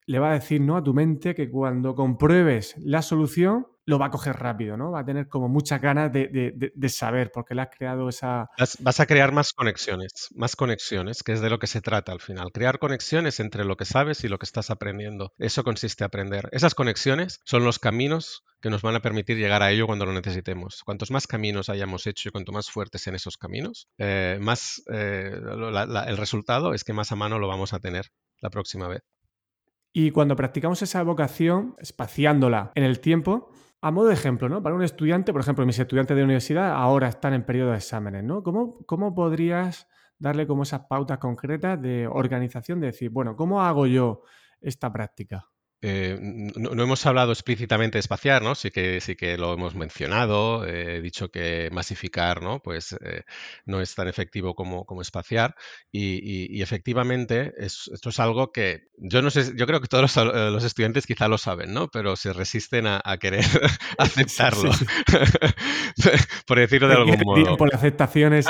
le va a decir ¿no? a tu mente que cuando compruebes la solución, lo va a coger rápido, ¿no? Va a tener como muchas ganas de, saber, porque le has creado esa... Vas, a crear más conexiones, más conexiones, que es de lo que se trata al final. Crear conexiones entre lo que sabes y lo que estás aprendiendo. Eso consiste en aprender. Esas conexiones son los caminos que nos van a permitir llegar a ello cuando lo necesitemos. Cuantos más caminos hayamos hecho y cuanto más fuertes en esos caminos, eh, más eh, el resultado es que más a mano lo vamos a tener la próxima vez. Y cuando practicamos esa evocación, espaciándola en el tiempo, a modo de ejemplo, ¿no? Para un estudiante, por ejemplo, mis estudiantes de universidad ahora están en periodo de exámenes, ¿no? ¿Cómo, cómo podrías darle como esas pautas concretas de organización, de decir, bueno, ¿cómo hago yo esta práctica? Eh, no, hemos hablado explícitamente de espaciar, ¿no? Sí que, sí que lo hemos mencionado, he dicho que masificar, ¿no? Pues eh, no es tan efectivo como, como espaciar y, efectivamente esto es algo que yo no sé, yo creo que todos los, estudiantes quizá lo saben, ¿no? Pero se resisten a, querer aceptarlo, por decirlo de algún modo. Por la aceptación es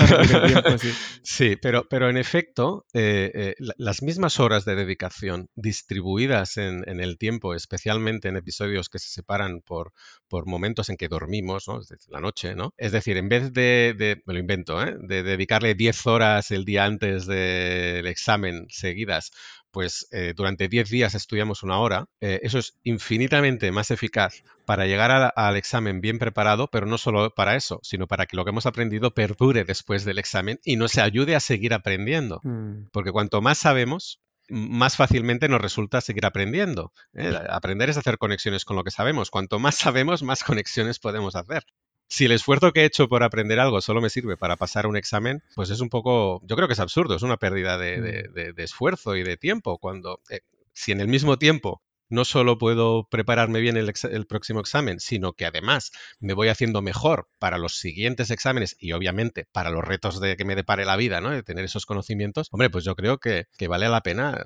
sí. pero, pero en efecto, eh, las mismas horas de dedicación distribuidas en, en el tiempo, especialmente en episodios que se separan por, por momentos en que dormimos, ¿no? la noche, ¿no? Es decir, en vez de, me lo invento, ¿eh? de dedicarle 10 horas el día antes del examen seguidas, pues eh, durante 10 días estudiamos una hora, eh, eso es infinitamente más eficaz para llegar al examen bien preparado, pero no solo para eso, sino para que lo que hemos aprendido perdure después del examen y nos ayude a seguir aprendiendo. Mm. Porque cuanto más sabemos, más fácilmente nos resulta seguir aprendiendo. ¿eh? Aprender es hacer conexiones con lo que sabemos. Cuanto más sabemos, más conexiones podemos hacer. Si el esfuerzo que he hecho por aprender algo solo me sirve para pasar un examen, pues es un poco, yo creo que es absurdo, es una pérdida de, mm. esfuerzo y de tiempo. Cuando, eh, si en el mismo tiempo no solo puedo prepararme bien el, próximo examen, sino que además me voy haciendo mejor para los siguientes exámenes y obviamente para los retos de que me depare la vida, ¿no? De tener esos conocimientos, hombre, pues yo creo que, vale la pena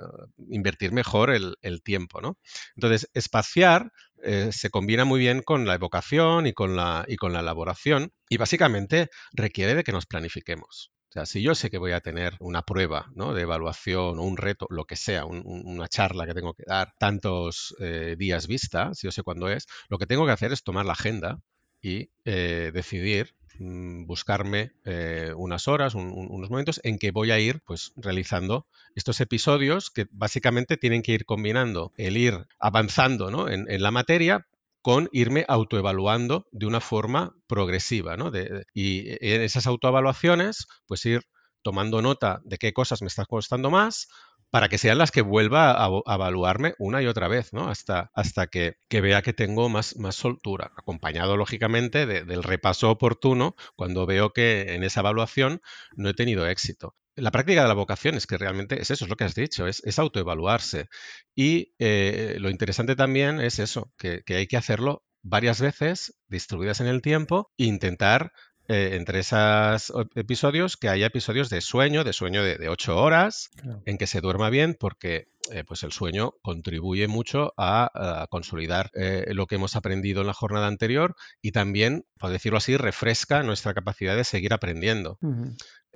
invertir mejor el, tiempo, ¿no? Entonces, espaciar eh, se combina muy bien con la evocación y con la, y con la elaboración y básicamente requiere de que nos planifiquemos si yo sé que voy a tener una prueba ¿no? de evaluación o un reto, lo que sea, una charla que tengo que dar tantos eh, días vista, si yo sé cuándo es, lo que tengo que hacer es tomar la agenda y eh, decidir mm, buscarme eh, unas horas, unos momentos en que voy a ir pues realizando estos episodios que básicamente tienen que ir combinando el ir avanzando ¿no? en, la materia, con irme autoevaluando de una forma progresiva, ¿no? y en esas autoevaluaciones, pues ir tomando nota de qué cosas me están costando más para que sean las que vuelva a, evaluarme una y otra vez, ¿no? Hasta, hasta que, vea que tengo más, más soltura, acompañado lógicamente del repaso oportuno cuando veo que en esa evaluación no he tenido éxito la práctica de la vocación es que realmente es eso, es lo que has dicho, es, autoevaluarse. Y eh, lo interesante también es eso, que, hay que hacerlo varias veces, distribuidas en el tiempo, e intentar eh, entre esos episodios que haya episodios de sueño, de sueño de, ocho horas, en que se duerma bien, porque eh, pues el sueño contribuye mucho a, consolidar lo que hemos aprendido en la jornada anterior y también, por decirlo así, refresca nuestra capacidad de seguir aprendiendo.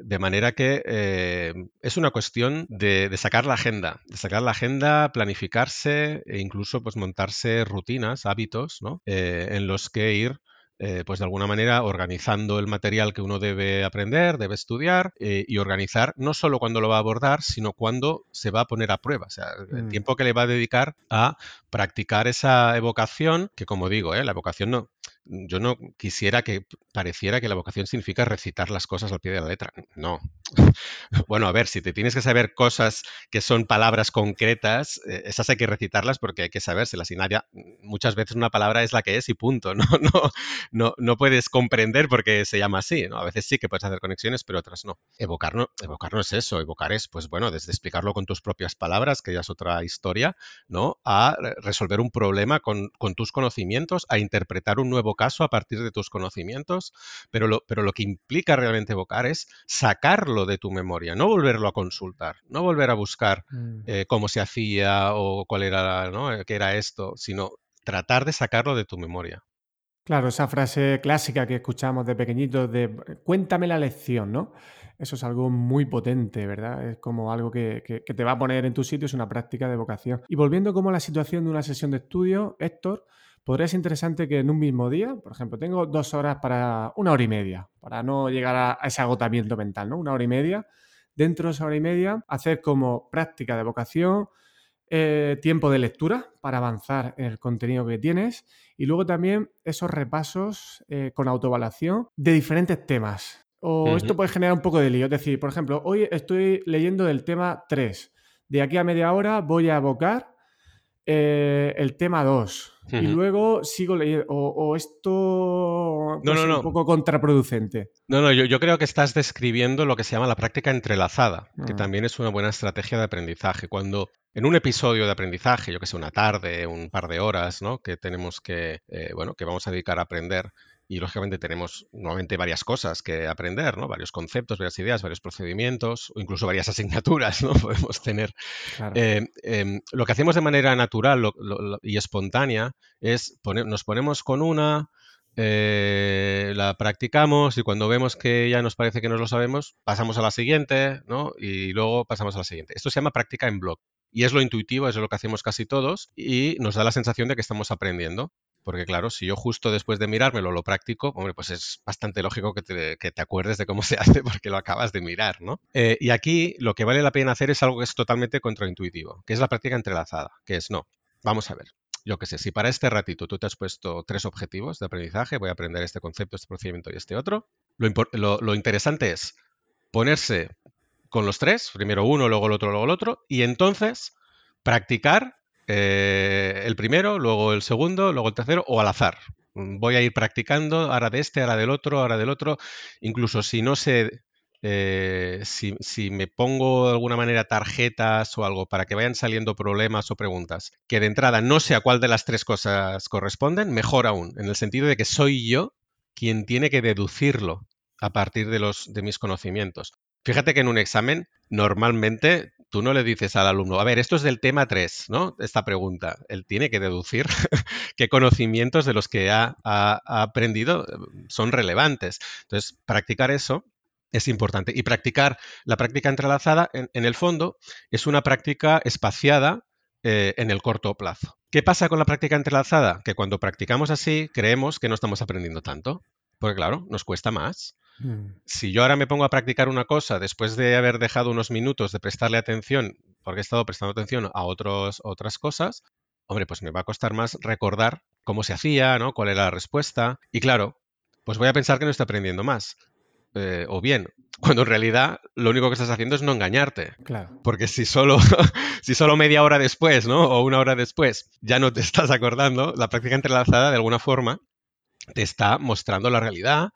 De manera que eh, es una cuestión de, sacar la agenda, de sacar la agenda, planificarse e incluso pues montarse rutinas, hábitos, ¿no? Eh, en los que ir eh, pues de alguna manera organizando el material que uno debe aprender, debe estudiar y organizar no solo cuando lo va a abordar, sino cuando se va a poner a prueba, o sea, el mm. tiempo que le va a dedicar a practicar esa evocación, que como digo, la evocación no, yo no quisiera que pareciera que la vocación significa recitar las cosas al pie de la letra. No. Bueno, a ver, si te tienes que saber cosas que son palabras concretas, eh, esas hay que recitarlas porque hay que sabérselas. Y muchas veces una palabra es la que es y punto. No, no, no, no puedes comprender porque se llama así. ¿no? A veces sí que puedes hacer conexiones, pero otras no. Evocar no, evocar no es eso. Evocar es, pues bueno, desde explicarlo con tus propias palabras, que ya es otra historia, ¿no? A resolver un problema con tus conocimientos, a interpretar un nuevo caso a partir de tus conocimientos, pero lo, pero lo que implica realmente evocar es sacarlo de tu memoria, no volverlo a consultar, no volver a buscar mm. eh, cómo se hacía o cuál era, ¿no? qué era esto, sino tratar de sacarlo de tu memoria. Claro, esa frase clásica que escuchamos de pequeñitos de cuéntame la lección, ¿no? Eso es algo muy potente, ¿verdad? Es como algo que, que, te va a poner en tu sitio, es una práctica de vocación. Y volviendo como a la situación de una sesión de estudio, Héctor, podría ser interesante que en un mismo día, por ejemplo, tengo dos horas para una hora y media, para no llegar a, ese agotamiento mental, ¿no? Una hora y media. Dentro de esa hora y media, hacer como práctica de vocación, eh, tiempo de lectura para avanzar en el contenido que tienes y luego también esos repasos eh, con autoevaluación de diferentes temas. O esto puede generar un poco de lío. Es decir, por ejemplo, hoy estoy leyendo del tema 3. De aquí a media hora voy a evocar eh, el tema 2. Y luego sigo leyendo. O, esto no, no, un poco contraproducente. No, no, yo, creo que estás describiendo lo que se llama la práctica entrelazada, que ah. también es una buena estrategia de aprendizaje. Cuando en un episodio de aprendizaje, yo que sé, una tarde, un par de horas, ¿no? Que tenemos que, eh, bueno, que vamos a dedicar a aprender, y lógicamente tenemos nuevamente varias cosas que aprender, ¿no? Varios conceptos, varias ideas, varios procedimientos, o incluso varias asignaturas, ¿no? Podemos tener. Eh, em, lo que hacemos de manera natural y espontánea es poner, nos ponemos con una, eh, la practicamos y cuando vemos que ya nos parece que nos lo sabemos, pasamos a la siguiente, ¿no? Y luego pasamos a la siguiente. Esto se llama práctica en bloque. Y es lo intuitivo, es lo que hacemos casi todos y nos da la sensación de que estamos aprendiendo. Porque claro, si yo justo después de mirármelo lo practico, hombre, pues es bastante lógico que te, acuerdes de cómo se hace porque lo acabas de mirar, ¿no? Eh, y aquí lo que vale la pena hacer es algo que es totalmente contraintuitivo, que es la práctica entrelazada, que es no, vamos a ver, yo qué sé, si para este ratito tú te has puesto tres objetivos de aprendizaje, voy a aprender este concepto, este procedimiento y este otro, lo, interesante es ponerse con los tres, primero uno, luego el otro, luego el otro, y entonces practicar eh, el primero, luego el segundo, luego el tercero, o al azar. Voy a ir practicando, ahora de este, ahora del otro, ahora del otro. Incluso si no sé eh, si, me pongo de alguna manera tarjetas o algo para que vayan saliendo problemas o preguntas, que de entrada no sé a cuál de las tres cosas corresponden, mejor aún, en el sentido de que soy yo quien tiene que deducirlo a partir de, los, de mis conocimientos. Fíjate que en un examen normalmente tú no le dices al alumno, a ver, esto es del tema 3, ¿no? Esta pregunta. Él tiene que deducir qué conocimientos de los que ha, aprendido eh, son relevantes. Entonces, practicar eso es importante. Y practicar la práctica entrelazada, en, el fondo, es una práctica espaciada eh, en el corto plazo. ¿Qué pasa con la práctica entrelazada? Que cuando practicamos así, creemos que no estamos aprendiendo tanto. Porque claro, nos cuesta más. Mm. Si yo ahora me pongo a practicar una cosa después de haber dejado unos minutos de prestarle atención, porque he estado prestando atención a otros, otras cosas, hombre, pues me va a costar más recordar cómo se hacía, ¿no? Cuál era la respuesta. Y claro, pues voy a pensar que no estoy aprendiendo más. Eh, o bien, cuando en realidad lo único que estás haciendo es no engañarte. Claro. Porque si solo, si solo media hora después, ¿no? O una hora después ya no te estás acordando, la práctica entrelazada de alguna forma te está mostrando la realidad,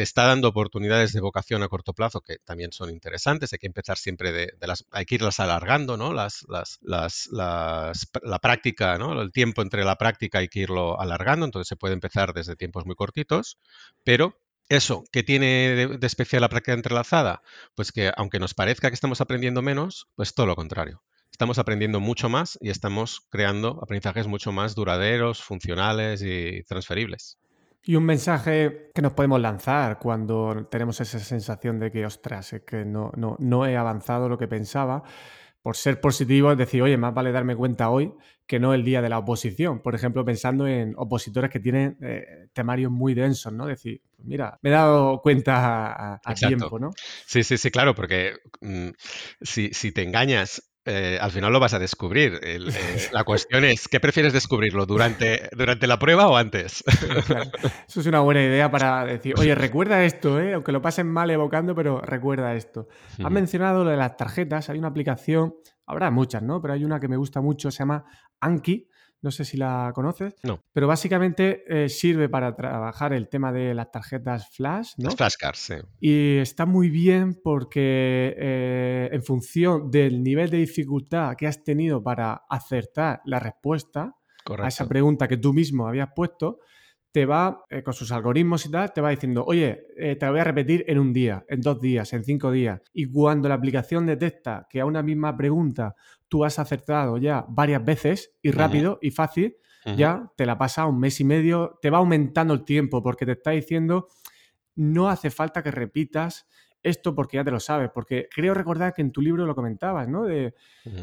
te está dando oportunidades de vocación a corto plazo que también son interesantes. Hay que empezar siempre de, las, hay que irlas alargando, ¿no? Las, las, las, la práctica, ¿no? El tiempo entre la práctica hay que irlo alargando, entonces se puede empezar desde tiempos muy cortitos, pero eso, ¿qué tiene de, especial la práctica entrelazada? Pues que aunque nos parezca que estamos aprendiendo menos, pues todo lo contrario. Estamos aprendiendo mucho más y estamos creando aprendizajes mucho más duraderos, funcionales y transferibles. Y un mensaje que nos podemos lanzar cuando tenemos esa sensación de que, ostras, es que no, no, no he avanzado lo que pensaba por ser positivo, es decir, oye, más vale darme cuenta hoy que no el día de la oposición. Por ejemplo, pensando en opositores que tienen eh, temarios muy densos, ¿no? Decir, pues mira, me he dado cuenta a, tiempo, ¿no? Sí, sí, sí, claro, porque mm, si, si, te engañas eh, al final lo vas a descubrir. Eh, la cuestión es, ¿qué prefieres descubrirlo? ¿Durante, durante la prueba o antes? Eso es una buena idea para decir, oye, recuerda esto, ¿eh? aunque lo pasen mal evocando, pero recuerda esto. Has mencionado lo de las tarjetas, hay una aplicación, habrá muchas, ¿no? Pero hay una que me gusta mucho, se llama Anki, no sé si la conoces. No. Pero básicamente eh, sirve para trabajar el tema de las tarjetas flash, ¿no? Las flashcards, sí. Y está muy bien porque eh, en función del nivel de dificultad que has tenido para acertar la respuesta a esa pregunta que tú mismo habías puesto, te va, eh, con sus algoritmos y tal, te va diciendo, oye, te lo voy a repetir en un día, en dos días, en cinco días. Y cuando la aplicación detecta que a una misma pregunta tú has acertado ya varias veces y rápido y fácil, ya te la pasa un mes y medio, te va aumentando el tiempo porque te está diciendo no hace falta que repitas esto porque ya te lo sabes, porque creo recordar que en tu libro lo comentabas, ¿no? De,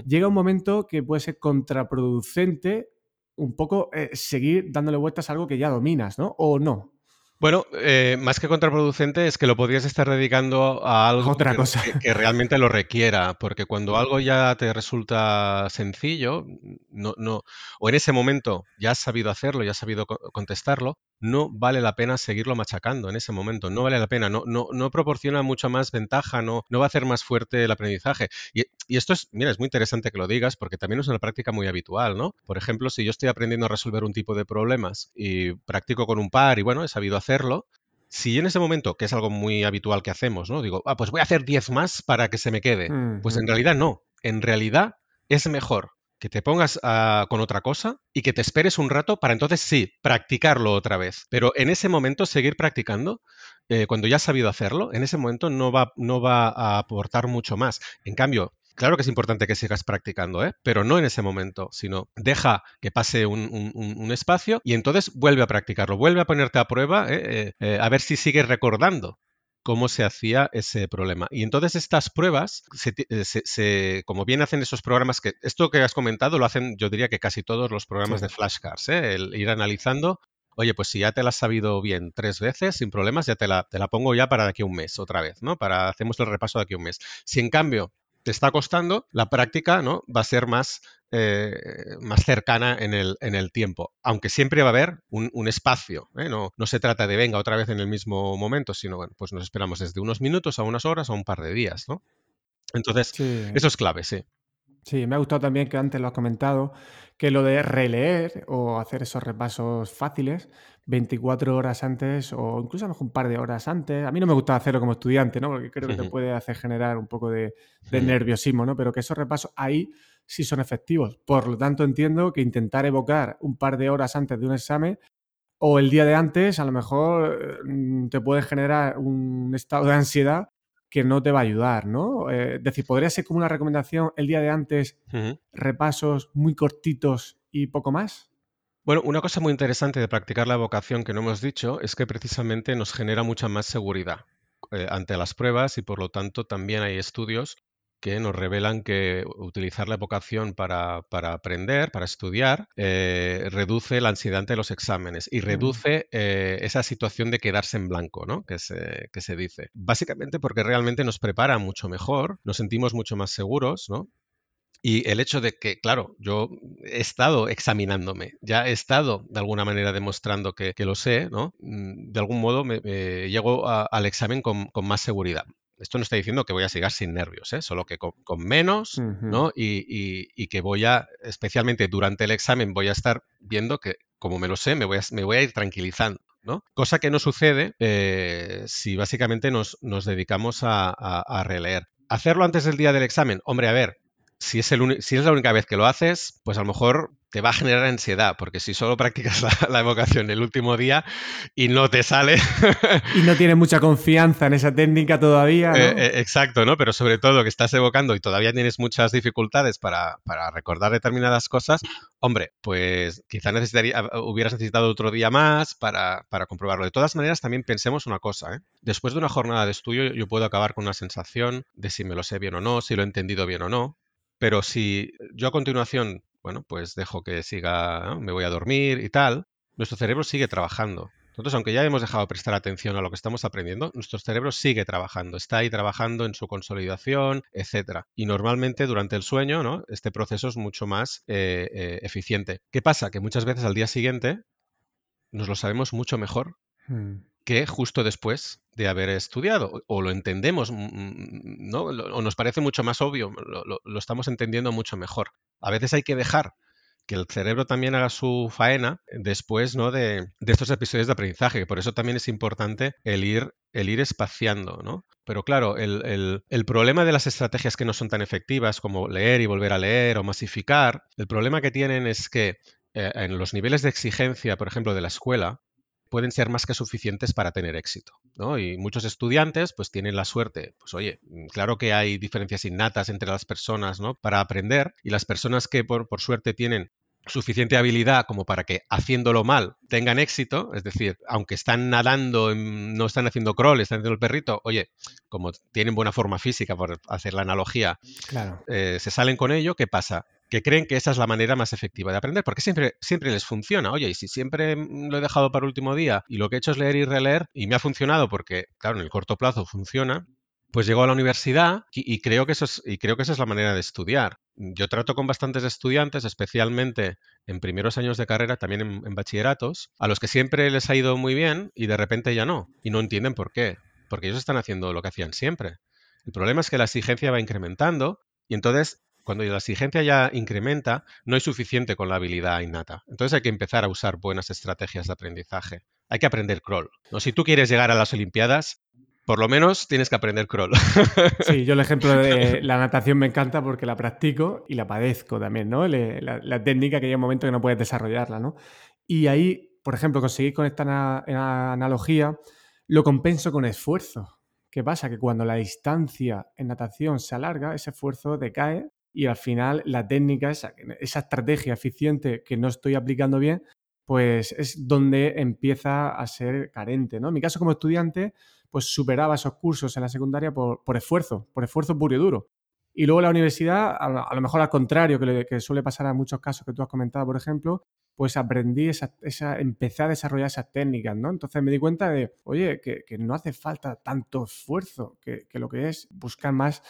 Llega un momento que puede ser contraproducente un poco eh, seguir dándole vueltas a algo que ya dominas, ¿no? O no. Bueno, eh, más que contraproducente es que lo podrías estar dedicando a algo Otra cosa. Que, realmente lo requiera, porque cuando algo ya te resulta sencillo, no, no, o en ese momento ya has sabido hacerlo, ya has sabido contestarlo, no vale la pena seguirlo machacando en ese momento, no vale la pena, no, no, no proporciona mucha más ventaja, no, no va a hacer más fuerte el aprendizaje. Y, y, esto es, mira, es muy interesante que lo digas porque también es una práctica muy habitual, ¿no? Por ejemplo, si yo estoy aprendiendo a resolver un tipo de problemas y practico con un par y bueno, he sabido hacerlo, si en ese momento, que es algo muy habitual que hacemos, ¿no? Digo, ah, pues voy a hacer 10 más para que se me quede. Pues en realidad no. En realidad es mejor que te pongas con otra cosa y que te esperes un rato para entonces sí, practicarlo otra vez. Pero en ese momento seguir practicando, eh, cuando ya has sabido hacerlo, en ese momento no va, no va a aportar mucho más. En cambio, Claro que es importante que sigas practicando, ¿eh? pero no en ese momento, sino deja que pase un, espacio y entonces vuelve a practicarlo, vuelve a ponerte a prueba, ¿eh? Eh, a ver si sigues recordando cómo se hacía ese problema. Y entonces estas pruebas, se, como bien hacen esos programas, que esto que has comentado lo hacen, yo diría que casi todos los programas de flashcards, ¿eh? el ir analizando. Oye, pues si ya te la has sabido bien tres veces, sin problemas, ya te la, te la pongo ya para de aquí a un mes, otra vez, ¿no? Para hacemos el repaso de aquí a un mes. Si en cambio te está costando, la práctica ¿no? va a ser más, eh, más cercana en el, en el, tiempo, aunque siempre va a haber un, espacio. ¿eh? No, no, se trata de venga otra vez en el mismo momento, sino bueno, pues nos esperamos desde unos minutos a unas horas o un par de días. ¿no? Entonces, eso es clave, sí. Sí, me ha gustado también que antes lo has comentado, que lo de releer o hacer esos repasos fáciles 24 horas antes o incluso a lo mejor un par de horas antes. A mí no me gusta hacerlo como estudiante, ¿no? Porque creo que te puede hacer generar un poco de, nerviosismo, ¿no? Pero que esos repasos ahí sí son efectivos. Por lo tanto, entiendo que intentar evocar un par de horas antes de un examen o el día de antes a lo mejor mm, te puede generar un estado de ansiedad que no te va a ayudar, ¿no? Eh, es decir, podría ser como una recomendación el día de antes, repasos muy cortitos y poco más. Bueno, una cosa muy interesante de practicar la vocación que no hemos dicho es que precisamente nos genera mucha más seguridad eh, ante las pruebas y por lo tanto también hay estudios que nos revelan que utilizar la vocación para, aprender, para estudiar, eh, reduce la ansiedad ante los exámenes y mm. reduce eh, esa situación de quedarse en blanco, ¿no? Que se, que se dice. Básicamente porque realmente nos prepara mucho mejor, nos sentimos mucho más seguros, ¿no? Y el hecho de que, claro, yo he estado examinándome, ya he estado de alguna manera demostrando que, lo sé, ¿no? Mm, de algún modo me, llego al examen con, con, más seguridad. Esto no está diciendo que voy a seguir sin nervios, ¿eh? solo que con, menos, ¿no? Y, que voy a, especialmente durante el examen, voy a estar viendo que, como me lo sé, me voy a, me voy a ir tranquilizando. ¿no? Cosa que no sucede eh, si básicamente nos, nos dedicamos a, a, releer. Hacerlo antes del día del examen, hombre, a ver, si es, el si es la única vez que lo haces, pues a lo mejor te va a generar ansiedad, porque si solo practicas la, evocación el último día y no te sale... y no tienes mucha confianza en esa técnica todavía. Eh, eh, exacto, ¿no? Pero sobre todo que estás evocando y todavía tienes muchas dificultades para, recordar determinadas cosas, hombre, pues quizá necesitaría, hubieras necesitado otro día más para, para, comprobarlo. De todas maneras, también pensemos una cosa, ¿eh? Después de una jornada de estudio yo puedo acabar con una sensación de si me lo sé bien o no, si lo he entendido bien o no, pero si yo a continuación, bueno, pues dejo que siga, me voy a dormir y tal, nuestro cerebro sigue trabajando. Nosotros, aunque ya hemos dejado de prestar atención a lo que estamos aprendiendo, nuestro cerebro sigue trabajando, está ahí trabajando en su consolidación, etcétera. Y normalmente durante el sueño, ¿no? Este proceso es mucho más eh, eh, eficiente. ¿Qué pasa? Que muchas veces al día siguiente nos lo sabemos mucho mejor hmm que justo después de haber estudiado, o lo entendemos, mm, mm, ¿no? o nos parece mucho más obvio, lo, estamos entendiendo mucho mejor. A veces hay que dejar que el cerebro también haga su faena después ¿no? de, estos episodios de aprendizaje, por eso también es importante el ir, el ir espaciando. ¿no? Pero claro, el, problema de las estrategias que no son tan efectivas como leer y volver a leer o masificar, el problema que tienen es que eh, en los niveles de exigencia, por ejemplo, de la escuela, pueden ser más que suficientes para tener éxito. ¿no? Y muchos estudiantes pues tienen la suerte, pues oye, mm, claro que hay diferencias innatas entre las personas ¿no? para aprender y las personas que por, suerte tienen suficiente habilidad como para que haciéndolo mal tengan éxito, es decir, aunque están nadando, no están haciendo crawl, están haciendo el perrito, oye, como tienen buena forma física, por hacer la analogía, eh, se salen con ello, ¿qué pasa? Que creen que esa es la manera más efectiva de aprender, porque siempre, siempre les funciona. Oye, y si siempre lo he dejado para último día y lo que he hecho es leer y releer y me ha funcionado porque, claro, en el corto plazo funciona, pues llego a la universidad y, creo que eso es, y creo que esa es la manera de estudiar. Yo trato con bastantes estudiantes, especialmente en primeros años de carrera, también en, bachilleratos, a los que siempre les ha ido muy bien y de repente ya no. Y no entienden por qué. Porque ellos están haciendo lo que hacían siempre. El problema es que la exigencia va incrementando y entonces cuando la exigencia ya incrementa, no es suficiente con la habilidad innata. Entonces hay que empezar a usar buenas estrategias de aprendizaje. Hay que aprender crawl. ¿no? Si tú quieres llegar a las Olimpiadas, por lo menos tienes que aprender crawl. Sí, yo el ejemplo de la natación me encanta porque la practico y la padezco también, ¿no? La, técnica que llega un momento que no puedes desarrollarla, ¿no? Y ahí, por ejemplo, conseguir con esta analogía, lo compenso con esfuerzo. ¿Qué pasa? Que cuando la distancia en natación se alarga, ese esfuerzo decae y al final la técnica, esa, esa estrategia eficiente que no estoy aplicando bien, pues es donde empieza a ser carente, ¿no? En mi caso como estudiante, pues superaba esos cursos en la secundaria por, esfuerzo, por esfuerzo puro y duro. Y luego la universidad, a, lo mejor al contrario, que, suele pasar en muchos casos que tú has comentado, por ejemplo, pues aprendí esa, esa, empecé a desarrollar esas técnicas, ¿no? Entonces me di cuenta de, oye, que, no hace falta tanto esfuerzo, que, que, lo que es buscar más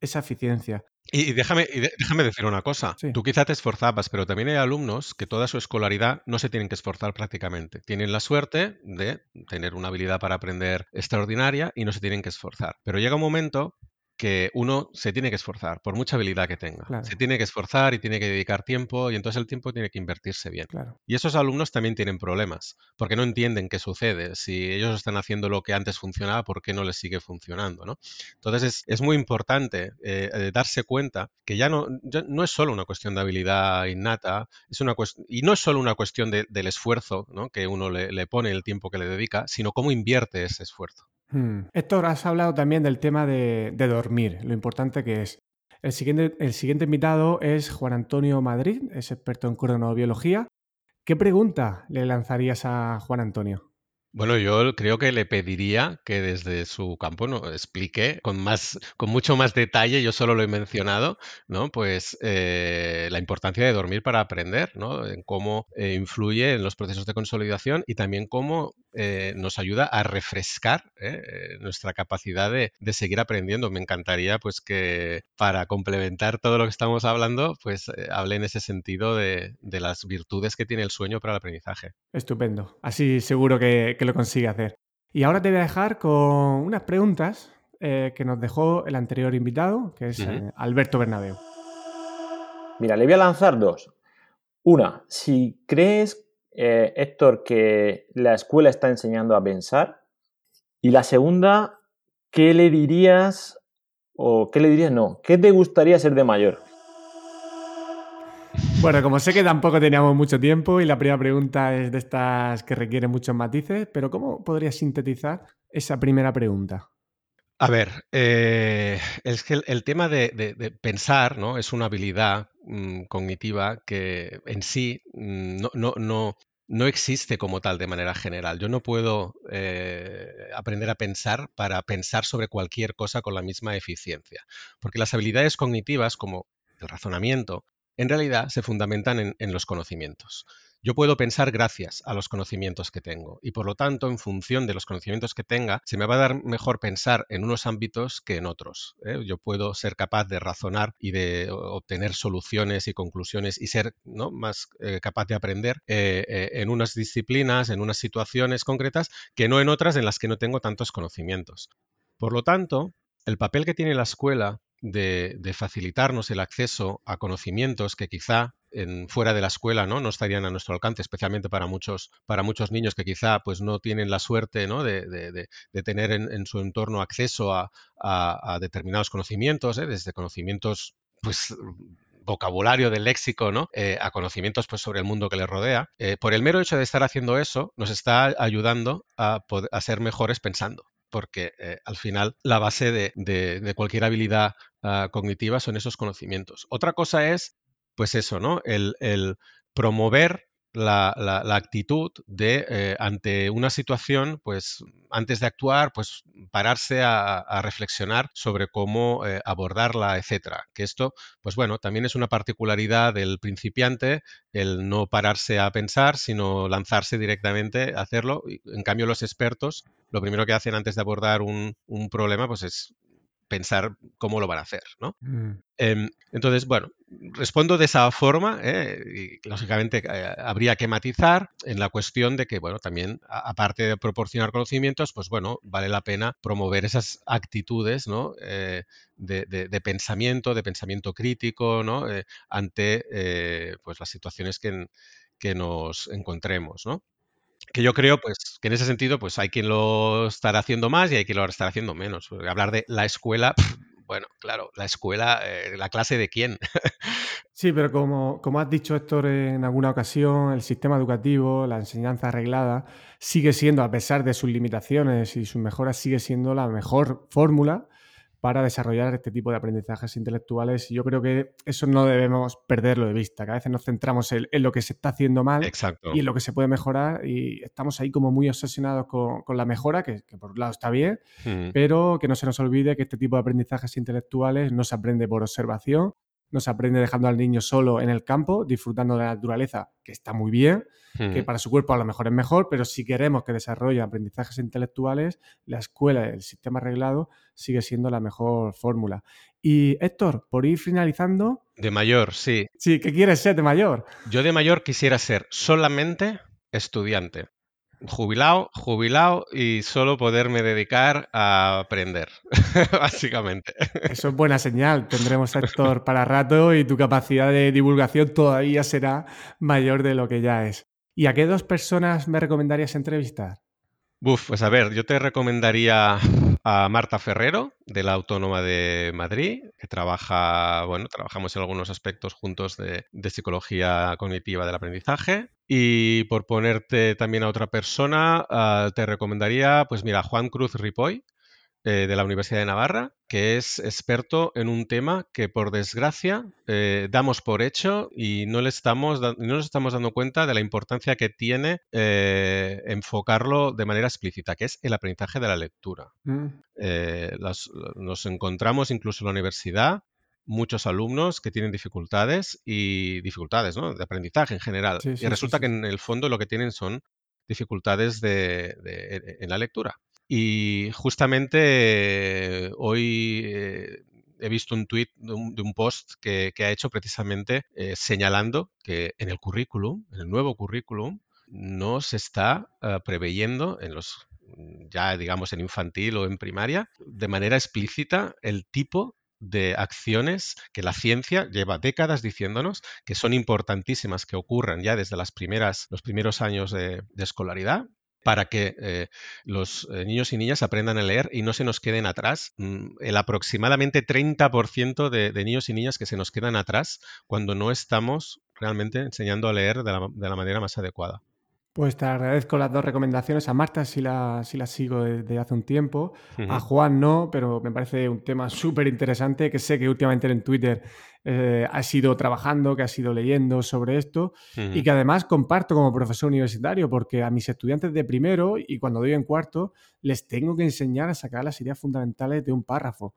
esa eficiencia. Y déjame, déjame decir una cosa. Tú quizá te esforzabas, pero también hay alumnos que toda su escolaridad no se tienen que esforzar prácticamente. Tienen la suerte de tener una habilidad para aprender extraordinaria y no se tienen que esforzar. Pero llega un momento que uno se tiene que esforzar, por mucha habilidad que tenga. Se tiene que esforzar y tiene que dedicar tiempo y entonces el tiempo tiene que invertirse bien. Y esos alumnos también tienen problemas, porque no entienden qué sucede. Si ellos están haciendo lo que antes funcionaba, ¿por qué no les sigue funcionando? ¿no? Entonces es, muy importante eh, eh, darse cuenta que ya no, no es solo una cuestión de habilidad innata, es una y no es solo una cuestión del esfuerzo que uno le, le pone, el tiempo que le dedica, sino cómo invierte ese esfuerzo. Hmm. Héctor, has hablado también del tema de, dormir, lo importante que es. El siguiente, el siguiente invitado es Juan Antonio Madrid, es experto en cronobiología. ¿Qué pregunta le lanzarías a Juan Antonio? Bueno, yo creo que le pediría que desde su campo nos explique con más, con mucho más detalle, yo solo lo he mencionado, ¿no? Pues eh, la importancia de dormir para aprender, ¿no? En cómo eh, influye en los procesos de consolidación y también cómo eh, nos ayuda a refrescar nuestra capacidad de, seguir aprendiendo. Me encantaría, pues, que para complementar todo lo que estamos hablando, pues, hable en ese sentido de, las virtudes que tiene el sueño para el aprendizaje. Estupendo. Así seguro que lo consigue hacer. Y ahora te voy a dejar con unas preguntas eh, que nos dejó el anterior invitado, que es eh, Alberto Bernabeu. Mira, le voy a lanzar dos. Una, si crees, eh, Héctor, que la escuela está enseñando a pensar. Y la segunda, ¿qué le dirías, o qué le dirías, no, qué te gustaría ser de mayor? Bueno, como sé que tampoco teníamos mucho tiempo y la primera pregunta es de estas que requieren muchos matices, pero ¿cómo podrías sintetizar esa primera pregunta? A ver, eh, es que el, tema de, pensar ¿no? es una habilidad mm, cognitiva que en sí mm, no, no, no, existe como tal de manera general. Yo no puedo eh, aprender a pensar para pensar sobre cualquier cosa con la misma eficiencia, porque las habilidades cognitivas como el razonamiento en realidad se fundamentan en, los conocimientos. Yo puedo pensar gracias a los conocimientos que tengo y por lo tanto, en función de los conocimientos que tenga, se me va a dar mejor pensar en unos ámbitos que en otros. ¿eh? Yo puedo ser capaz de razonar y de obtener soluciones y conclusiones y ser ¿no? más eh, capaz de aprender eh, en unas disciplinas, en unas situaciones concretas, que no en otras en las que no tengo tantos conocimientos. Por lo tanto, el papel que tiene la escuela de, facilitarnos el acceso a conocimientos que quizá en, fuera de la escuela ¿no? no estarían a nuestro alcance, especialmente para muchos, para muchos niños que quizá pues, no tienen la suerte ¿no? de, tener en, su entorno acceso a, determinados conocimientos, ¿eh? desde conocimientos pues vocabulario del léxico, ¿no? Eh, a conocimientos pues, sobre el mundo que les rodea. Eh, por el mero hecho de estar haciendo eso, nos está ayudando a, a ser mejores pensando porque al final la base de, cualquier habilidad ah, cognitiva son esos conocimientos. Otra cosa es, pues eso, ¿no? El, promover la, la, actitud de, eh, ante una situación, pues antes de actuar, pues pararse a, reflexionar sobre cómo eh, abordarla, etcétera. Que esto, pues bueno, también es una particularidad del principiante, el no pararse a pensar, sino lanzarse directamente a hacerlo. En cambio, los expertos, lo primero que hacen antes de abordar un, un problema, pues es pensar cómo lo van a hacer, ¿no? Mm. Em, entonces, bueno, respondo de esa forma ¿eh? y lógicamente eh, habría que matizar en la cuestión de que, bueno, también aparte de proporcionar conocimientos, pues bueno, vale la pena promover esas actitudes, ¿no? Eh, de, pensamiento, de pensamiento crítico, ¿no? ante pues las situaciones que, que nos encontremos, ¿no? que yo creo pues que en ese sentido pues hay quien lo estará haciendo más y hay quien lo estará haciendo menos. Hablar de la escuela, bueno, claro, la escuela, eh, la clase de quién. sí, pero como, como has dicho Héctor en alguna ocasión, el sistema educativo, la enseñanza arreglada, sigue siendo, a pesar de sus limitaciones y sus mejoras, sigue siendo la mejor fórmula para desarrollar este tipo de aprendizajes intelectuales. Y yo creo que eso no debemos perderlo de vista, que a veces nos centramos en, lo que se está haciendo mal y en lo que se puede mejorar y estamos ahí como muy obsesionados con, la mejora, que, por un lado está bien, pero que no se nos olvide que este tipo de aprendizajes intelectuales no se aprende por observación, no se aprende dejando al niño solo en el campo, disfrutando de la naturaleza, que está muy bien, que para su cuerpo a lo mejor es mejor, pero si queremos que desarrolle aprendizajes intelectuales, la escuela, el sistema arreglado, sigue siendo la mejor fórmula. Y Héctor, por ir finalizando... De mayor, sí. Sí, ¿qué quieres ser de mayor? Yo de mayor quisiera ser solamente estudiante jubilado, jubilado y solo poderme dedicar a aprender, básicamente. Eso es buena señal. Tendremos a Héctor para rato y tu capacidad de divulgación todavía será mayor de lo que ya es. ¿Y a qué dos personas me recomendarías entrevistar? Buf, pues a ver, yo te recomendaría a Marta Ferrero, de la Autónoma de Madrid, que trabaja, bueno, trabajamos en algunos aspectos juntos de, psicología cognitiva del aprendizaje. Y por ponerte también a otra persona, ah, te recomendaría, pues mira, Juan Cruz Ripoy, eh, de la Universidad de Navarra, que es experto en un tema que por desgracia eh, damos por hecho y no, le estamos no nos estamos dando cuenta de la importancia que tiene eh, enfocarlo de manera explícita, que es el aprendizaje de la lectura. Mm. nos encontramos incluso en la universidad muchos alumnos que tienen dificultades y dificultades de aprendizaje en general. y resulta que en el fondo lo que tienen son dificultades en la lectura. Y justamente hoy eh, he visto un tuit de, un, post que, ha hecho precisamente eh, señalando que en el currículum, en el nuevo currículum, no se está eh, preveyendo en los ya digamos en infantil o en primaria de manera explícita el tipo de acciones que la ciencia lleva décadas diciéndonos que son importantísimas que ocurran ya desde las primeras, los primeros años de escolaridad para que eh, los eh, niños y niñas aprendan a leer y no se nos queden atrás. Mm, el aproximadamente 30% de, niños y niñas que se nos quedan atrás cuando no estamos realmente enseñando a leer de la manera más adecuada. Pues te agradezco las dos recomendaciones. A Marta sí la, la sigo desde hace un tiempo. A Juan no, pero me parece un tema súper interesante que sé que últimamente en Twitter eh, ha sido trabajando, que ha sido leyendo sobre esto y que además comparto como profesor universitario porque a mis estudiantes de primero y cuando doy en cuarto les tengo que enseñar a sacar las ideas fundamentales de un párrafo.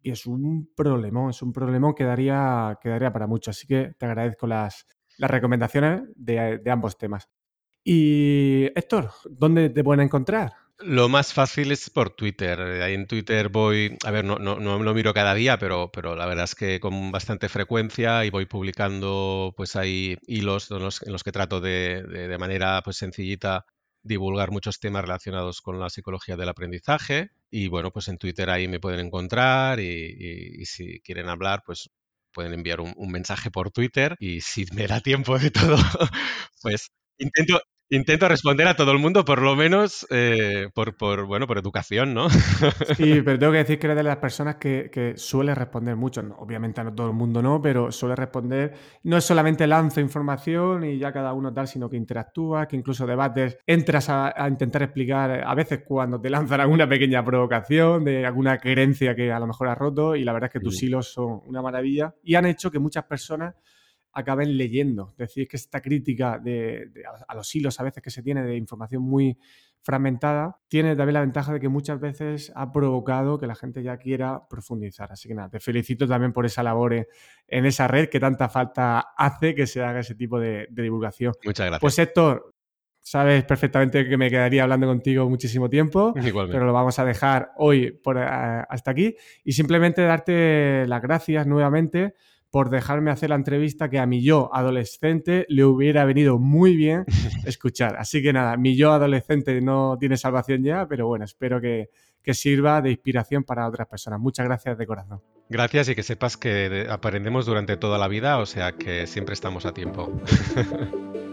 Y es un problemón, es un problemón que daría, para mucho. Así que te agradezco las, las recomendaciones de ambos temas. Y Héctor, ¿dónde te pueden encontrar? Lo más fácil es por Twitter. Ahí en Twitter voy, a ver, no, no, no lo miro cada día, pero, pero la verdad es que con bastante frecuencia y voy publicando, pues hay hilos en los, que trato de, de, manera pues sencillita divulgar muchos temas relacionados con la psicología del aprendizaje. Y bueno, pues en Twitter ahí me pueden encontrar y, si quieren hablar, pues pueden enviar un, mensaje por Twitter y si me da tiempo de todo, pues intento, Intento responder a todo el mundo, por lo menos eh, por, por, bueno, por educación, ¿no? Sí, pero tengo que decir que eres de las personas que, que suele responder mucho. obviamente a no todo el mundo no, pero suele responder. No es solamente lanzo información y ya cada uno tal, sino que interactúa, que incluso debates, entras a, intentar explicar, a veces cuando te lanzan alguna pequeña provocación de alguna creencia que a lo mejor has roto, y la verdad es que tus hilos son una maravilla y han hecho que muchas personas acaben leyendo. Es decir, que esta crítica de, a los hilos a veces que se tiene de información muy fragmentada, tiene también la ventaja de que muchas veces ha provocado que la gente ya quiera profundizar. Así que nada, te felicito también por esa labor en esa red que tanta falta hace que se haga ese tipo de, de divulgación. Muchas gracias. Pues Héctor, Sabes perfectamente que me quedaría hablando contigo muchísimo tiempo, pero lo vamos a dejar hoy por, eh, hasta aquí y simplemente darte las gracias nuevamente por dejarme hacer la entrevista que a mi yo adolescente le hubiera venido muy bien escuchar. Así que nada, mi yo adolescente no tiene salvación ya, pero bueno, espero que, que sirva de inspiración para otras personas. Muchas gracias de corazón. Gracias y que sepas que aprendemos durante toda la vida, o sea que siempre estamos a tiempo.